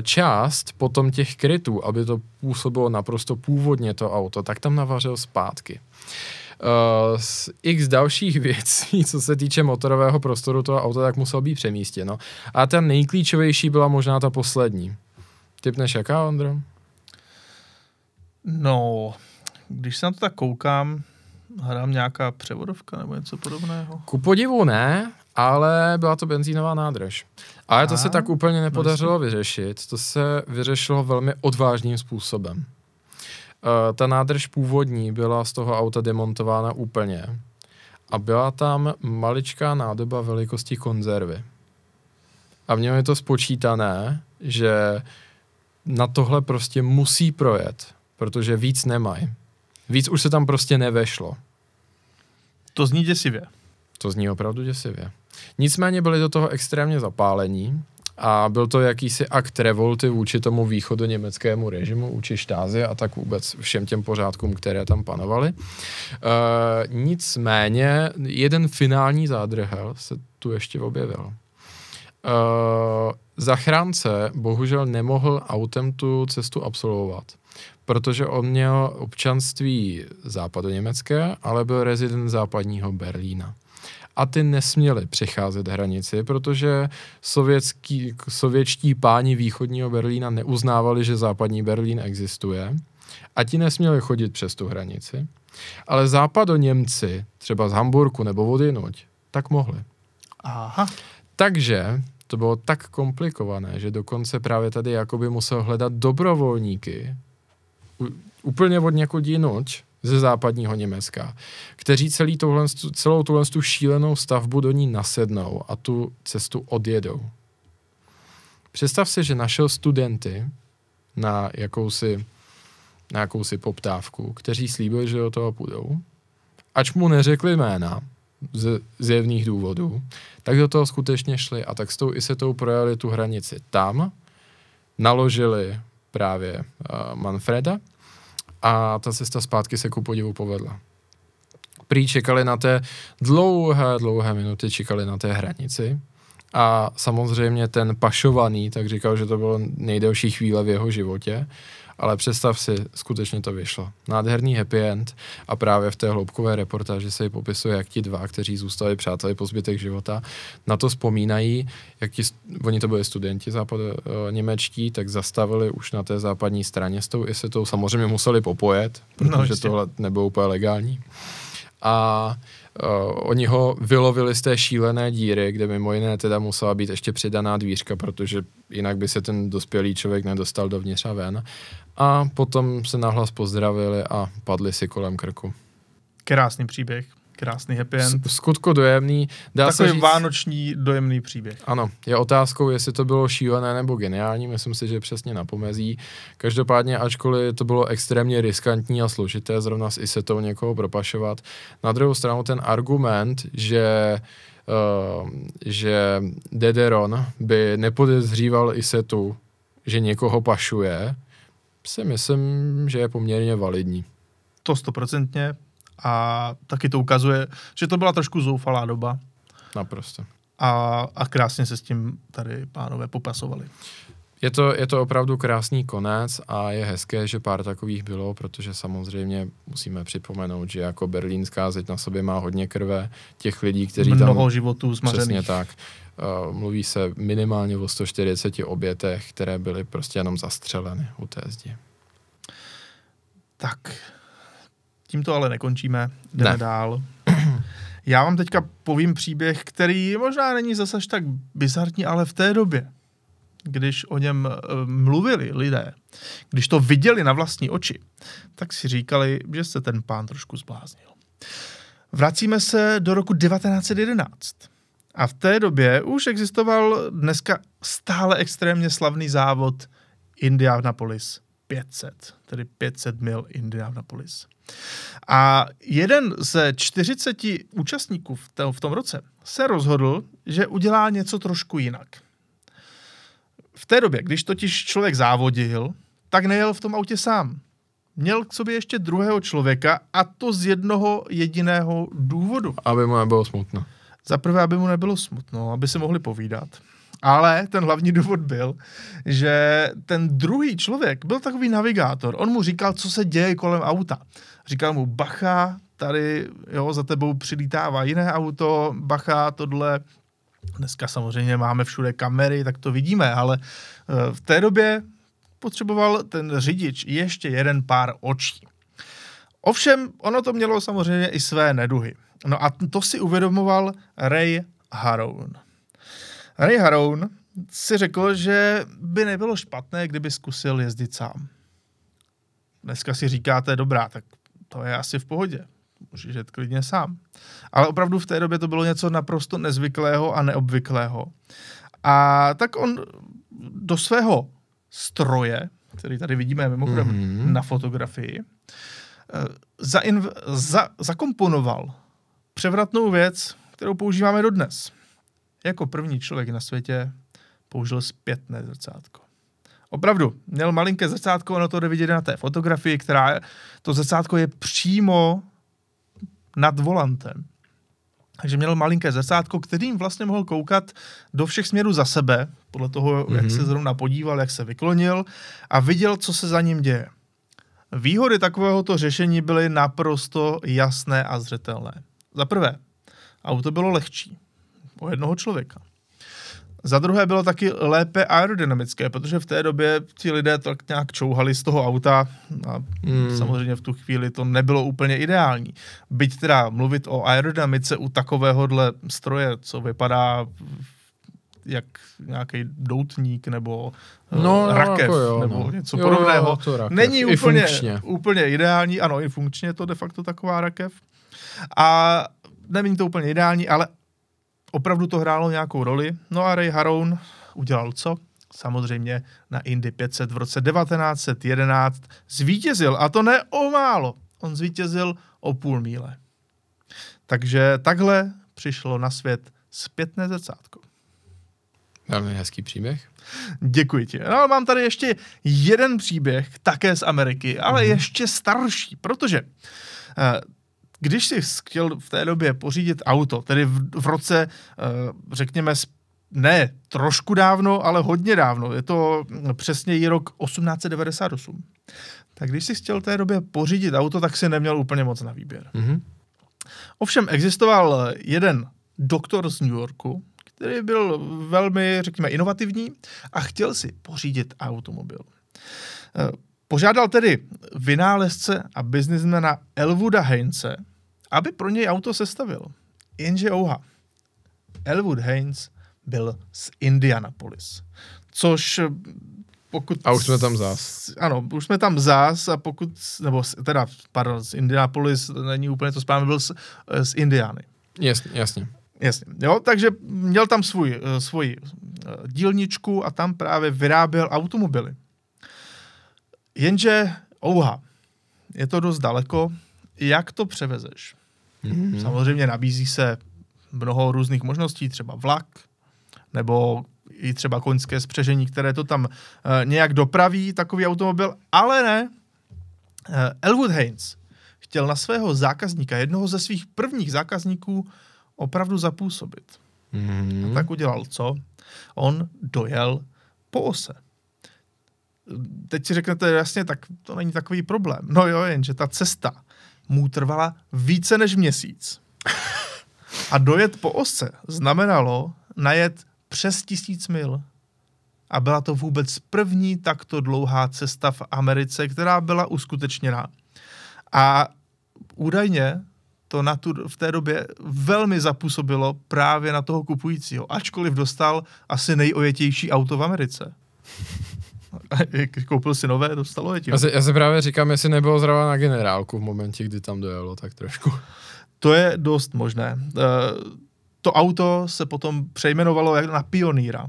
Část potom těch krytů, aby to působilo naprosto původně to auto, tak tam navařil zpátky. Z x dalších věcí, co se týče motorového prostoru toho auta, tak musel být přemístěno. A ta nejklíčovější byla možná ta poslední. Typneš jaká, Ondro? No, když se na to tak koukám, Hrám nějaká převodovka nebo něco podobného? Ku podivu ne, ale byla to benzínová nádrž. Ale to se tak úplně nepodařilo vyřešit. To se vyřešilo velmi odvážným způsobem. Uh, ta nádrž původní byla z toho auta demontována úplně a byla tam maličká nádoba velikosti konzervy. A v něm je to spočítané, že na tohle prostě musí projet, protože víc nemají. Víc už se tam prostě nevešlo. To zní děsivě. To zní opravdu děsivě. Nicméně byli do toho extrémně zapálení a byl to jakýsi akt revolty vůči tomu východu německému režimu, vůči štázi a tak vůbec všem těm pořádkům, které tam panovaly. E, nicméně jeden finální zádrhel se tu ještě objevil. E, zachránce bohužel nemohl autem tu cestu absolvovat, protože on měl občanství západoněmecké, ale byl rezident západního Berlína a ty nesměli přecházet hranici, protože sovětský, sovětští páni východního Berlína neuznávali, že západní Berlín existuje a ti nesměli chodit přes tu hranici. Ale západo Němci, třeba z Hamburku nebo vodinuť, tak mohli. Aha. Takže to bylo tak komplikované, že dokonce právě tady Jakoby musel hledat dobrovolníky úplně od někud jinuč, ze západního Německa, kteří celý tohle, celou tuhle tu šílenou stavbu do ní nasednou a tu cestu odjedou. Představ si, že našel studenty na jakousi, na jakousi poptávku, kteří slíbili, že do toho půjdou, ač mu neřekli jména z zjevných důvodů, tak do toho skutečně šli a tak s tou Isetou projeli tu hranici tam, naložili právě uh, Manfreda a ta cesta zpátky se ku podivu povedla. Prý čekali na té dlouhé, dlouhé minuty, čekali na té hranici a samozřejmě ten pašovaný, tak říkal, že to bylo nejdelší chvíle v jeho životě ale představ si, skutečně to vyšlo. Nádherný happy end a právě v té hloubkové reportáži se popisuje, jak ti dva, kteří zůstali přáteli po zbytek života, na to vzpomínají, jak ti, oni to byli studenti západ uh, němečtí, tak zastavili už na té západní straně s tou to samozřejmě museli popojet, no, protože no, tohle nebylo úplně legální. A uh, oni ho vylovili z té šílené díry, kde mimo jiné teda musela být ještě přidaná dvířka, protože jinak by se ten dospělý člověk nedostal dovnitř a ven a potom se nahlas pozdravili a padli si kolem krku. Krásný příběh, krásný happy end. Skutko dojemný. Dá Takový se říct, vánoční dojemný příběh. Ano, je otázkou, jestli to bylo šílené nebo geniální, myslím si, že přesně na pomezí. Každopádně, ačkoliv to bylo extrémně riskantní a složité zrovna s Isetou někoho propašovat, na druhou stranu ten argument, že Uh, že Dederon by nepodezříval Isetu, že někoho pašuje, si myslím, že je poměrně validní. To stoprocentně a taky to ukazuje, že to byla trošku zoufalá doba. Naprosto. A, a krásně se s tím tady pánové popasovali. Je to, je to opravdu krásný konec a je hezké, že pár takových bylo, protože samozřejmě musíme připomenout, že jako berlínská zeď na sobě má hodně krve těch lidí, kteří Mnoho tam... Mnoho životů zmařených. Přesně tak. Uh, mluví se minimálně o 140 obětech, které byly prostě jenom zastřeleny u té zdi. Tak, tím to ale nekončíme, jdeme ne. dál. Já vám teďka povím příběh, který možná není zase tak bizarní, ale v té době, když o něm uh, mluvili lidé, když to viděli na vlastní oči, tak si říkali, že se ten pán trošku zbláznil. Vracíme se do roku 1911. A v té době už existoval dneska stále extrémně slavný závod Indianapolis 500, tedy 500 mil Indianapolis. A jeden ze 40 účastníků v, tom, v tom roce se rozhodl, že udělá něco trošku jinak. V té době, když totiž člověk závodil, tak nejel v tom autě sám. Měl k sobě ještě druhého člověka a to z jednoho jediného důvodu. Aby mu nebylo smutno. Za prvé, aby mu nebylo smutno, aby se mohli povídat. Ale ten hlavní důvod byl, že ten druhý člověk byl takový navigátor. On mu říkal, co se děje kolem auta. Říkal mu, bacha, tady jo, za tebou přilítává jiné auto, bacha, tohle. Dneska samozřejmě máme všude kamery, tak to vidíme, ale eh, v té době potřeboval ten řidič ještě jeden pár očí. Ovšem, ono to mělo samozřejmě i své neduhy. No a to si uvědomoval Ray Haroun. Ray Haroun si řekl, že by nebylo špatné, kdyby zkusil jezdit sám. Dneska si říkáte, dobrá, tak to je asi v pohodě. Můžeš jet klidně sám. Ale opravdu v té době to bylo něco naprosto nezvyklého a neobvyklého. A tak on do svého stroje, který tady vidíme mimochodem mm-hmm. na fotografii, eh, zainv- za- zakomponoval převratnou věc, kterou používáme dodnes. Jako první člověk na světě použil zpětné zrcátko. Opravdu, měl malinké zrcátko, ono to jde vidět na té fotografii, která, to zrcátko je přímo nad volantem. Takže měl malinké zrcátko, kterým vlastně mohl koukat do všech směrů za sebe, podle toho, mm-hmm. jak mhm. se zrovna podíval, jak se vyklonil a viděl, co se za ním děje. Výhody takovéhoto řešení byly naprosto jasné a zřetelné. Za prvé, auto bylo lehčí o jednoho člověka. Za druhé bylo taky lépe aerodynamické, protože v té době ti lidé tak nějak čouhali z toho auta a mm. samozřejmě v tu chvíli to nebylo úplně ideální. Byť teda mluvit o aerodynamice u takovéhohle stroje, co vypadá jak nějaký doutník nebo no, no, rakev jako jo, nebo no. něco jo, podobného. Jo, rakev. Není úplně, úplně ideální, ano, i funkčně je to de facto taková rakev. A není to úplně ideální, ale opravdu to hrálo nějakou roli. No a Ray Haroun udělal co? Samozřejmě na Indy 500 v roce 1911 zvítězil, a to ne o málo. On zvítězil o půl míle. Takže takhle přišlo na svět zpětné zrcátko. Velmi hezký příběh. Děkuji ti. No, mám tady ještě jeden příběh, také z Ameriky, ale mm-hmm. ještě starší, protože uh, když si chtěl v té době pořídit auto, tedy v, v roce, eh, řekněme, ne trošku dávno, ale hodně dávno, je to přesně i rok 1898, tak když si chtěl v té době pořídit auto, tak si neměl úplně moc na výběr. Mm-hmm. Ovšem existoval jeden doktor z New Yorku, který byl velmi, řekněme, inovativní a chtěl si pořídit automobil. Eh, Požádal tedy vynálezce a biznismena Elwooda Heinze, aby pro něj auto sestavil. Jenže ouha. Elwood Haynes byl z Indianapolis. Což pokud... A už jsme tam zás. Ano, už jsme tam zás a pokud, nebo teda, pardon, z Indianapolis není úplně to správně, byl z, z Indiany. Jasně, jasně. Jasně, jo, takže měl tam svůj, eh, svoji eh, dílničku a tam právě vyráběl automobily. Jenže, ouha, je to dost daleko, jak to převezeš? Mm-hmm. Samozřejmě nabízí se mnoho různých možností, třeba vlak, nebo i třeba koňské spřežení, které to tam uh, nějak dopraví, takový automobil, ale ne. Uh, Elwood Haynes chtěl na svého zákazníka, jednoho ze svých prvních zákazníků, opravdu zapůsobit. Mm-hmm. A tak udělal co? On dojel po ose teď si řeknete, jasně, tak to není takový problém. No jo, jenže ta cesta mu trvala více než měsíc. A dojet po ose znamenalo najet přes tisíc mil. A byla to vůbec první takto dlouhá cesta v Americe, která byla uskutečněná. A údajně to na tu, v té době velmi zapůsobilo právě na toho kupujícího, ačkoliv dostal asi nejojetější auto v Americe. Koupil si nové, dostalo je tím. Já si, já si právě říkám, jestli nebylo zrovna na generálku v momentě, kdy tam dojelo, tak trošku. To je dost možné. Uh, to auto se potom přejmenovalo na Pioníra.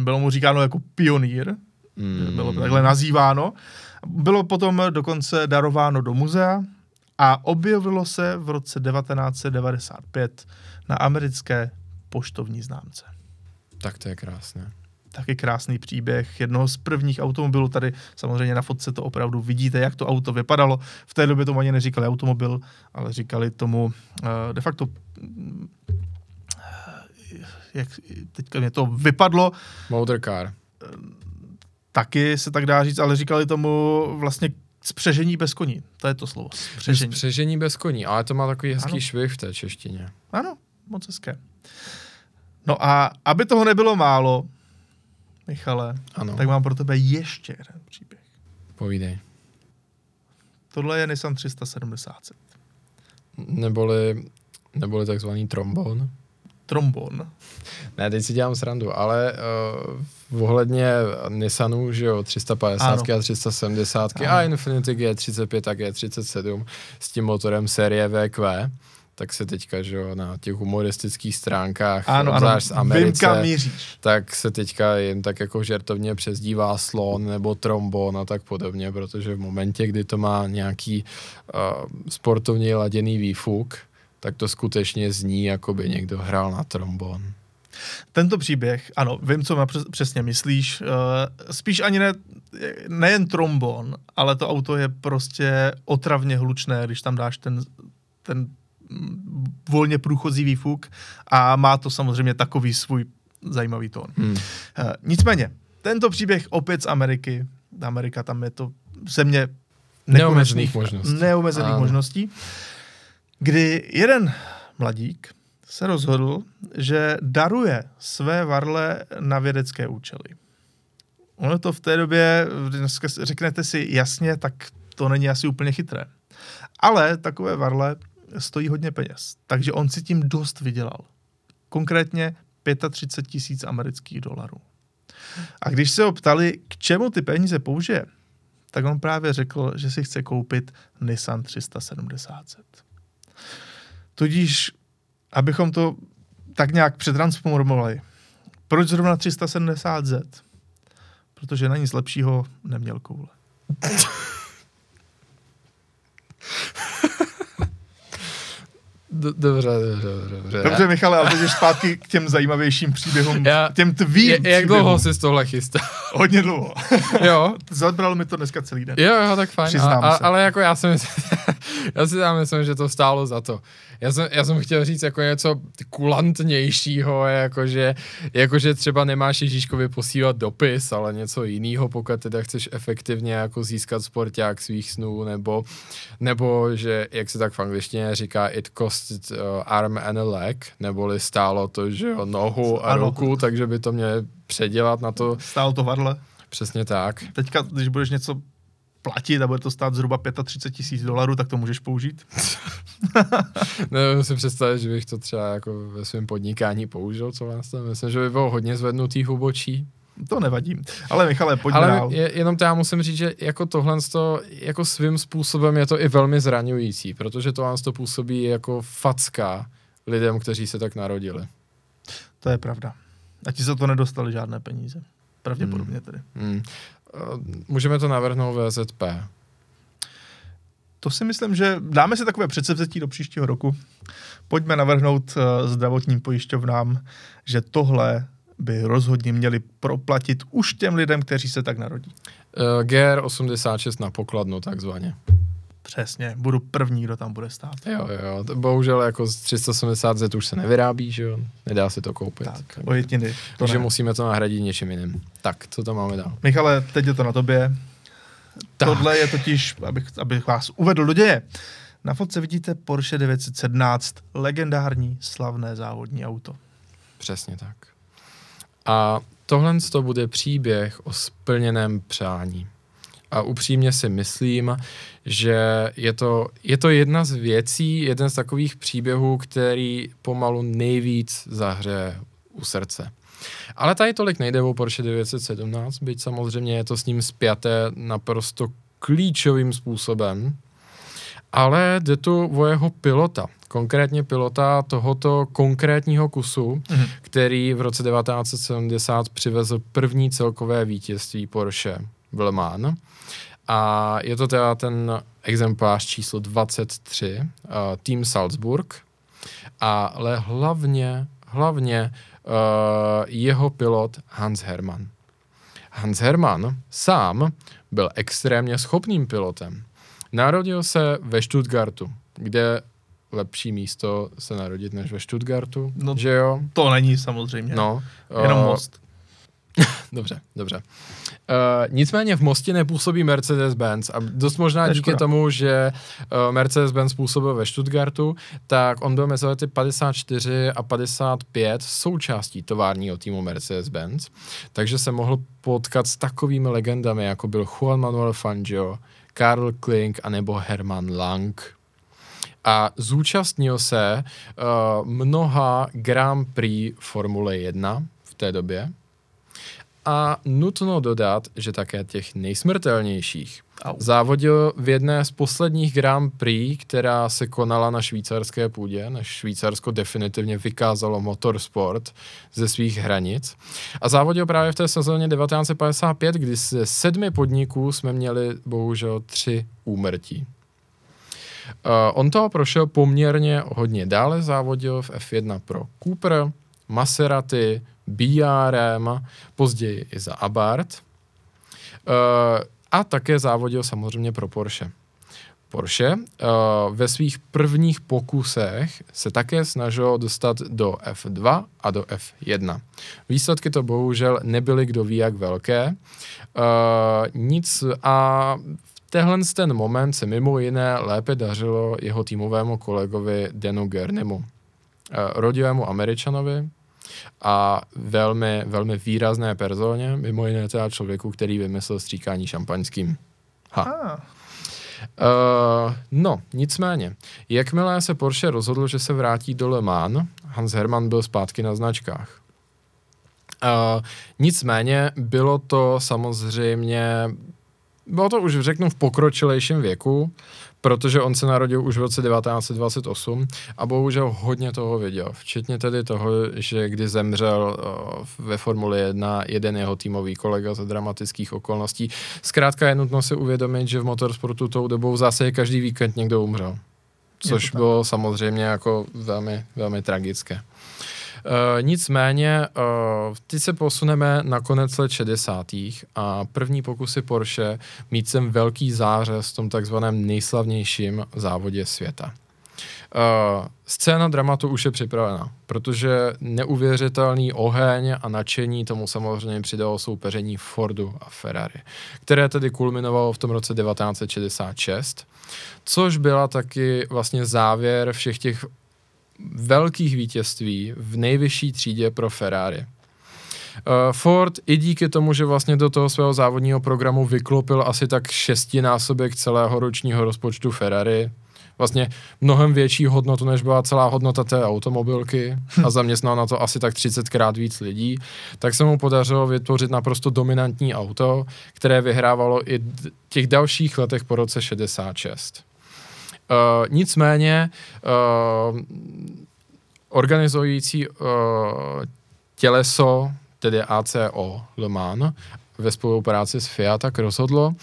Bylo mu říkáno jako pionýr, mm. bylo takhle nazýváno. Bylo potom dokonce darováno do muzea a objevilo se v roce 1995 na americké poštovní známce. Tak to je krásné taky krásný příběh jednoho z prvních automobilů. Tady samozřejmě na fotce to opravdu vidíte, jak to auto vypadalo. V té době tomu ani neříkali automobil, ale říkali tomu uh, de facto uh, jak teďka mě to vypadlo. Motor car. Taky se tak dá říct, ale říkali tomu vlastně spřežení bez koní. To je to slovo. Spřežení. Spřežení bez koní, ale to má takový hezký ano. švih v té češtině. Ano, moc hezké. No a aby toho nebylo málo, Michale, ano. tak mám pro tebe ještě jeden příběh. Povídej. Tohle je Nissan 370. Neboli, neboli takzvaný trombon. Trombon. Ne, teď si dělám srandu, ale uh, ohledně Nissanu, že jo, 350 ano. a 370 ano. a Infiniti G35 a G37 s tím motorem série VQ, tak se teďka, že jo, na těch humoristických stránkách, ano, ano. z Americe, Vím, tak se teďka jen tak jako žertovně přezdívá slon nebo trombon a tak podobně, protože v momentě, kdy to má nějaký uh, sportovně laděný výfuk, tak to skutečně zní, jako by někdo hrál na trombon. Tento příběh, ano, vím, co má přesně myslíš. Uh, spíš ani ne, nejen trombon, ale to auto je prostě otravně hlučné, když tam dáš ten, ten volně průchozí výfuk a má to samozřejmě takový svůj zajímavý tón. Hmm. Uh, nicméně, tento příběh opět z Ameriky. Amerika tam je to země neomezených možností. Neomezených možností kdy jeden mladík se rozhodl, že daruje své varle na vědecké účely. Ono to v té době, dneska řeknete si jasně, tak to není asi úplně chytré. Ale takové varle stojí hodně peněz, takže on si tím dost vydělal. Konkrétně 35 tisíc amerických dolarů. A když se ho ptali, k čemu ty peníze použije, tak on právě řekl, že si chce koupit Nissan 370. Tudíž, abychom to tak nějak přetransformovali, proč zrovna 370Z? Protože na nic lepšího neměl koule. Dobře, dobře, dobře. Dobře, Michale, ale teď zpátky k těm zajímavějším příběhům, Já, těm tvým je, Jak dlouho jsi z tohle chystal? Hodně dlouho. jo. Zabralo mi to dneska celý den. Jo, jo, tak fajn. a, a, ale jako já si myslím, já si tam myslím, že to stálo za to. Já jsem, já jsem chtěl říct jako něco kulantnějšího, jakože, jakože třeba nemáš Ježíškovi posílat dopis, ale něco jiného, pokud teda chceš efektivně jako získat sporták svých snů, nebo, nebo že, jak se tak v angličtině říká, it costed uh, arm and a leg, neboli stálo to, že jo, nohu a ruku, takže by to měl předělat na to. Stálo to varle. Přesně tak. Teďka, když budeš něco platit a bude to stát zhruba 35 tisíc dolarů, tak to můžeš použít? Nevím si představit, že bych to třeba jako ve svém podnikání použil, co vás tam myslím, že by bylo hodně zvednutých hubočí. To nevadí. Ale Michale, pojďme Ale dál. Je, jenom to já musím říct, že jako tohle to, jako svým způsobem je to i velmi zraňující, protože to to působí jako facka lidem, kteří se tak narodili. To je pravda. A ti za to nedostali žádné peníze. Pravděpodobně hmm. tedy. Hmm. Můžeme to navrhnout VZP. To si myslím, že dáme si takové předsevzetí do příštího roku. Pojďme navrhnout uh, zdravotním pojišťovnám, že tohle by rozhodně měli proplatit už těm lidem, kteří se tak narodí. Uh, GR86 na pokladnu takzvaně. Přesně, budu první, kdo tam bude stát. Jo, jo, bohužel jako z 370 Z už se nevyrábí, že jo, nedá se to koupit. Tak, ojetiny. Takže ne. musíme to nahradit něčím jiným. Tak, co tam máme dál? Michale, teď je to na tobě. Tak. Tohle je totiž, abych, abych vás uvedl do děje. Na fotce vidíte Porsche 917, legendární slavné závodní auto. Přesně tak. A tohle to bude příběh o splněném přání. A upřímně si myslím, že je to, je to jedna z věcí, jeden z takových příběhů, který pomalu nejvíc zahře u srdce. Ale tady tolik nejde o Porsche 917, byť samozřejmě je to s ním spjaté naprosto klíčovým způsobem, ale jde tu o jeho pilota, konkrétně pilota tohoto konkrétního kusu, mm-hmm. který v roce 1970 přivezl první celkové vítězství Porsche v Le Mans. A je to teda ten exemplář číslo 23, uh, Team Salzburg, ale hlavně, hlavně uh, jeho pilot Hans Hermann. Hans Hermann sám byl extrémně schopným pilotem. Narodil se ve Stuttgartu, kde lepší místo se narodit než ve Stuttgartu, no, že jo? To není samozřejmě. No, Jenom uh, most. dobře, dobře. Uh, nicméně v Mostě nepůsobí Mercedes-Benz a dost možná díky škoda. tomu, že uh, Mercedes-Benz působil ve Stuttgartu, tak on byl mezi lety 54 a 55 součástí továrního týmu Mercedes-Benz, takže se mohl potkat s takovými legendami, jako byl Juan Manuel Fangio, Karl Klink anebo Hermann Lang. A zúčastnil se uh, mnoha Grand Prix Formule 1 v té době. A nutno dodat, že také těch nejsmrtelnějších. Au. Závodil v jedné z posledních Grand Prix, která se konala na švýcarské půdě, než Švýcarsko definitivně vykázalo motorsport ze svých hranic. A závodil právě v té sezóně 1955, kdy ze sedmi podniků jsme měli bohužel tři úmrtí. Uh, on toho prošel poměrně hodně. Dále závodil v F1 pro Cooper, Maserati, BRM, později i za Abarth. Uh, a také závodil samozřejmě pro Porsche. Porsche uh, ve svých prvních pokusech se také snažil dostat do F2 a do F1. Výsledky to bohužel nebyly kdo ví jak velké. Nic a tenhle ten moment se mimo jiné lépe dařilo jeho týmovému kolegovi Denu Gernimu, uh, rodivému američanovi, a velmi, velmi výrazné personě, mimo jiné teda člověku, který vymyslel stříkání šampaňským. Ha. Ah. Uh, no, nicméně, jakmile se Porsche rozhodl, že se vrátí do Le Mans, Hans Hermann byl zpátky na značkách. Uh, nicméně bylo to samozřejmě, bylo to už řeknu v pokročilejším věku, protože on se narodil už v roce 1928 a bohužel hodně toho viděl, včetně tedy toho, že kdy zemřel uh, ve Formuli 1 jeden jeho týmový kolega za dramatických okolností. Zkrátka je nutno si uvědomit, že v motorsportu tou dobou zase každý víkend někdo umřel. Což bylo samozřejmě jako velmi, velmi tragické. Uh, nicméně, uh, teď se posuneme na konec let 60. a první pokusy Porsche mít sem velký zářez v tom takzvaném nejslavnějším závodě světa. Uh, scéna dramatu už je připravena, protože neuvěřitelný oheň a nadšení tomu samozřejmě přidalo soupeření Fordu a Ferrari, které tedy kulminovalo v tom roce 1966, což byla taky vlastně závěr všech těch velkých vítězství v nejvyšší třídě pro Ferrari. Uh, Ford i díky tomu, že vlastně do toho svého závodního programu vyklopil asi tak šestinásobek celého ročního rozpočtu Ferrari, vlastně mnohem větší hodnotu, než byla celá hodnota té automobilky a zaměstnal na to asi tak 30krát víc lidí, tak se mu podařilo vytvořit naprosto dominantní auto, které vyhrávalo i těch dalších letech po roce 66. Uh, nicméně uh, organizující uh, těleso, tedy ACO Le Mans, ve spolupráci s Fiat, tak rozhodlo, uh,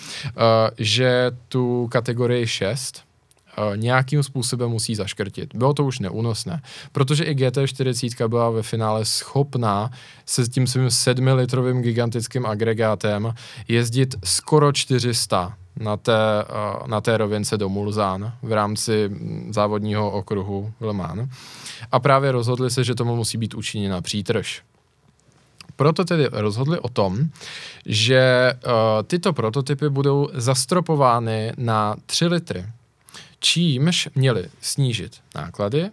že tu kategorii 6 nějakým způsobem musí zaškrtit. Bylo to už neúnosné, protože i GT40 byla ve finále schopná se tím svým 7-litrovým gigantickým agregátem jezdit skoro 400 na té, na té rovince do Mulzán v rámci závodního okruhu Le Mans. A právě rozhodli se, že tomu musí být učiněna přítrž. Proto tedy rozhodli o tom, že uh, tyto prototypy budou zastropovány na 3 litry, čímž měli snížit náklady,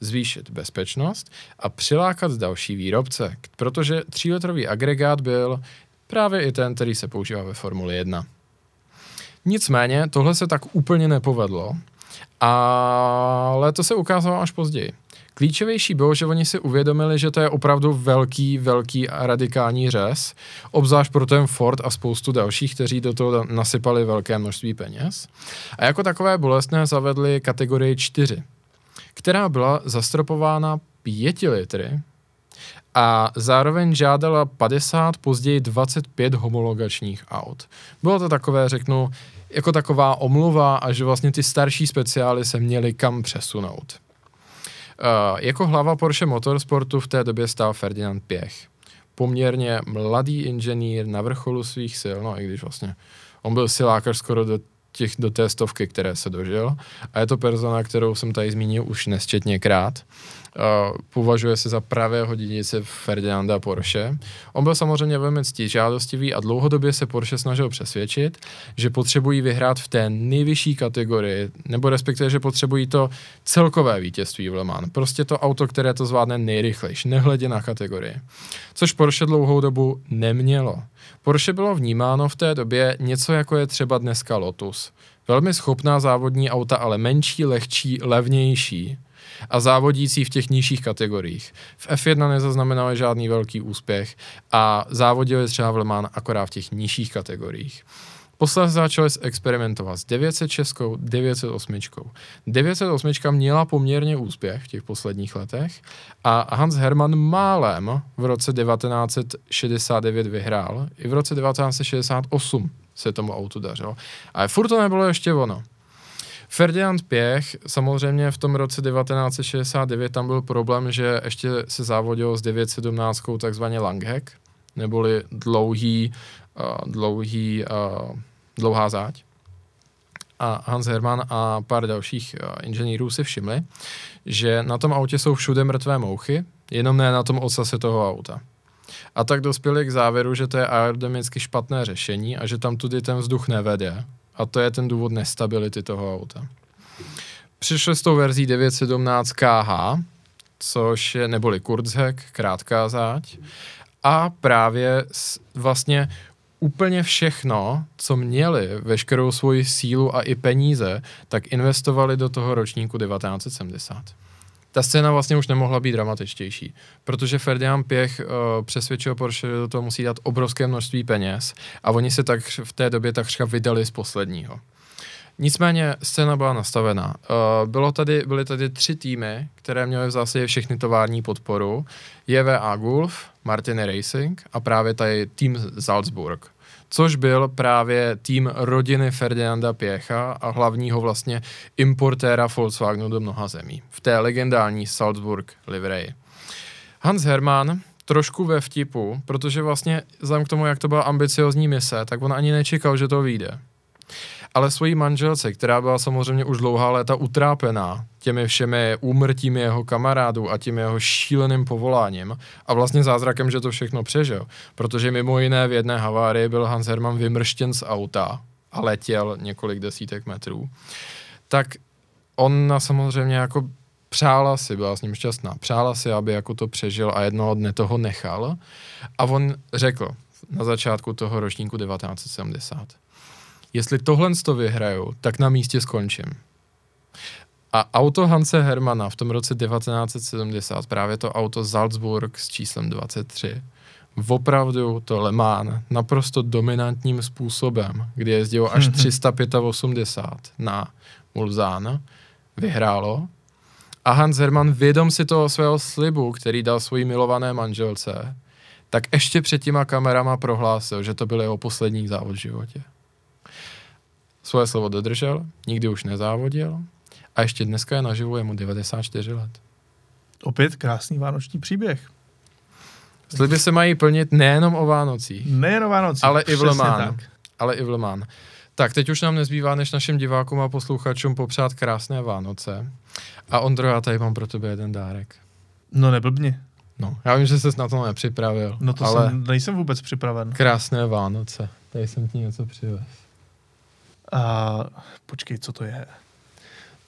zvýšit bezpečnost a přilákat další výrobce, protože 3-litrový agregát byl právě i ten, který se používá ve Formuli 1. Nicméně tohle se tak úplně nepovedlo, ale to se ukázalo až později. Klíčovější bylo, že oni si uvědomili, že to je opravdu velký, velký a radikální řez, obzvlášť pro ten Ford a spoustu dalších, kteří do toho nasypali velké množství peněz. A jako takové bolestné zavedli kategorii 4, která byla zastropována 5 litry a zároveň žádala 50, později 25 homologačních aut. Bylo to takové, řeknu, jako taková omluva a že vlastně ty starší speciály se měly kam přesunout. Uh, jako hlava Porsche Motorsportu v té době stál Ferdinand Pěch. Poměrně mladý inženýr na vrcholu svých sil, no i když vlastně on byl silákař skoro do těch, do té stovky, které se dožil. A je to persona, kterou jsem tady zmínil už nesčetněkrát. Považuje se za pravého dědice Ferdinanda Porsche. On byl samozřejmě velmi ctižádostivý a dlouhodobě se Porsche snažil přesvědčit, že potřebují vyhrát v té nejvyšší kategorii, nebo respektive, že potřebují to celkové vítězství v Le Mans. Prostě to auto, které to zvládne nejrychlejší, nehledě na kategorii. Což Porsche dlouhou dobu nemělo. Porsche bylo vnímáno v té době něco jako je třeba dneska Lotus. Velmi schopná závodní auta, ale menší, lehčí, levnější a závodící v těch nižších kategoriích. V F1 nezaznamenali žádný velký úspěch a závodili třeba v Le Mans akorát v těch nižších kategoriích. Posledně začali experimentovat s 906, 908. 908 měla poměrně úspěch v těch posledních letech a Hans Hermann málem v roce 1969 vyhrál. I v roce 1968 se tomu autu dařilo. Ale furt to nebylo ještě ono. Ferdinand Pěch, samozřejmě v tom roce 1969 tam byl problém, že ještě se závodilo s 917 takzvaně Langheck, neboli dlouhý, uh, dlouhý, uh, dlouhá záď. A Hans Hermann a pár dalších uh, inženýrů si všimli, že na tom autě jsou všude mrtvé mouchy, jenom ne na tom ocase toho auta. A tak dospěli k závěru, že to je aerodynamicky špatné řešení a že tam tudy ten vzduch nevede. A to je ten důvod nestability toho auta. Přišli s tou verzí 917 KH, což je neboli Kurzheck, krátká záď. A právě vlastně úplně všechno, co měli, veškerou svoji sílu a i peníze, tak investovali do toho ročníku 1970 ta scéna vlastně už nemohla být dramatičtější, protože Ferdinand Pěch uh, přesvědčil Porsche, že do toho musí dát obrovské množství peněz a oni se tak v té době takřka vydali z posledního. Nicméně scéna byla nastavená. Uh, bylo tady, byly tady tři týmy, které měly v zásadě všechny tovární podporu. JVA Gulf, Martini Racing a právě tady tým Salzburg což byl právě tým rodiny Ferdinanda Pěcha a hlavního vlastně importéra Volkswagenu do mnoha zemí. V té legendární Salzburg livery. Hans Hermann trošku ve vtipu, protože vlastně vzhledem k tomu, jak to byla ambiciozní mise, tak on ani nečekal, že to vyjde ale svojí manželce, která byla samozřejmě už dlouhá léta utrápená těmi všemi úmrtími jeho kamarádů a tím jeho šíleným povoláním a vlastně zázrakem, že to všechno přežil, protože mimo jiné v jedné havárii byl Hans Hermann vymrštěn z auta a letěl několik desítek metrů, tak ona samozřejmě jako přála si, byla s ním šťastná, přála si, aby jako to přežil a jednoho dne toho nechal. A on řekl na začátku toho ročníku 1970, jestli tohle to vyhraju, tak na místě skončím. A auto Hanse Hermana v tom roce 1970, právě to auto Salzburg s číslem 23, opravdu to Le Mans naprosto dominantním způsobem, kdy jezdilo až 385 na Mulzán, vyhrálo. A Hans Hermann, vědom si toho svého slibu, který dal svojí milované manželce, tak ještě před těma kamerama prohlásil, že to byl jeho poslední závod v životě. Svoje slovo dodržel, nikdy už nezávodil a ještě dneska je naživu, je mu 94 let. Opět krásný vánoční příběh. Sliby se mají plnit nejenom o Vánocích. Nejen o Vánocích, ale i v Lemán. Ale i v Lemán. Tak, teď už nám nezbývá, než našim divákům a posluchačům popřát krásné Vánoce. A Ondro, já tady mám pro tebe jeden dárek. No neblbni. No, já vím, že jsi na to nepřipravil. No to ale jsem, nejsem vůbec připraven. Krásné Vánoce. Tady jsem ti něco přivez. A počkej, co to je?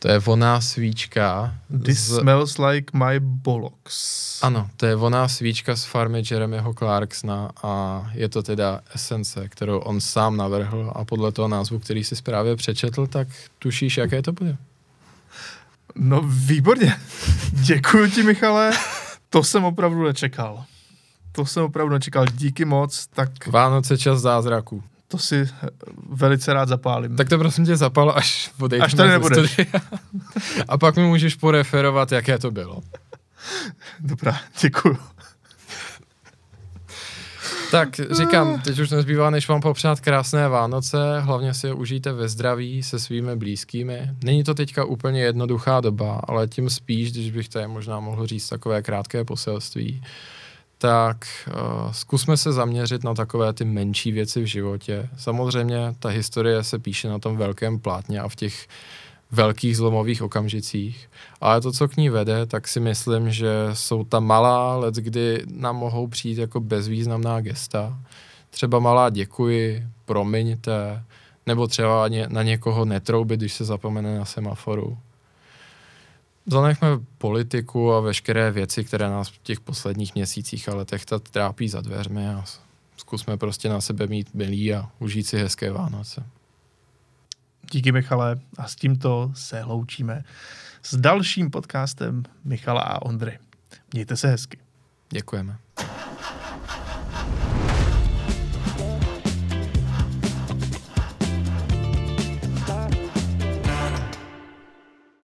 To je voná svíčka. This z... smells like my bollocks. Ano, to je voná svíčka z farmy Jeremyho Clarksona a je to teda esence, kterou on sám navrhl a podle toho názvu, který si právě přečetl, tak tušíš, jaké to bude? No výborně. Děkuji ti, Michale. To jsem opravdu nečekal. To jsem opravdu nečekal. Díky moc. Tak... Vánoce čas zázraků to si eh, velice rád zapálím. Tak to prosím tě zapal, až odejdeme Až tady nebudeš. A pak mi můžeš poreferovat, jaké to bylo. Dobrá, děkuju. Tak říkám, teď už nezbývá, než vám popřát krásné Vánoce, hlavně si je užijte ve zdraví se svými blízkými. Není to teďka úplně jednoduchá doba, ale tím spíš, když bych tady možná mohl říct takové krátké poselství, tak uh, zkusme se zaměřit na takové ty menší věci v životě. Samozřejmě ta historie se píše na tom velkém plátně a v těch velkých zlomových okamžicích. Ale to, co k ní vede, tak si myslím, že jsou ta malá let, kdy nám mohou přijít jako bezvýznamná gesta. Třeba malá děkuji, promiňte, nebo třeba na někoho netroubit, když se zapomene na semaforu. Zanechme politiku a veškeré věci, které nás v těch posledních měsících a letech trápí za dveřmi a zkusme prostě na sebe mít milý a užít si hezké Vánoce. Díky Michale a s tímto se loučíme s dalším podcastem Michala a Ondry. Mějte se hezky. Děkujeme.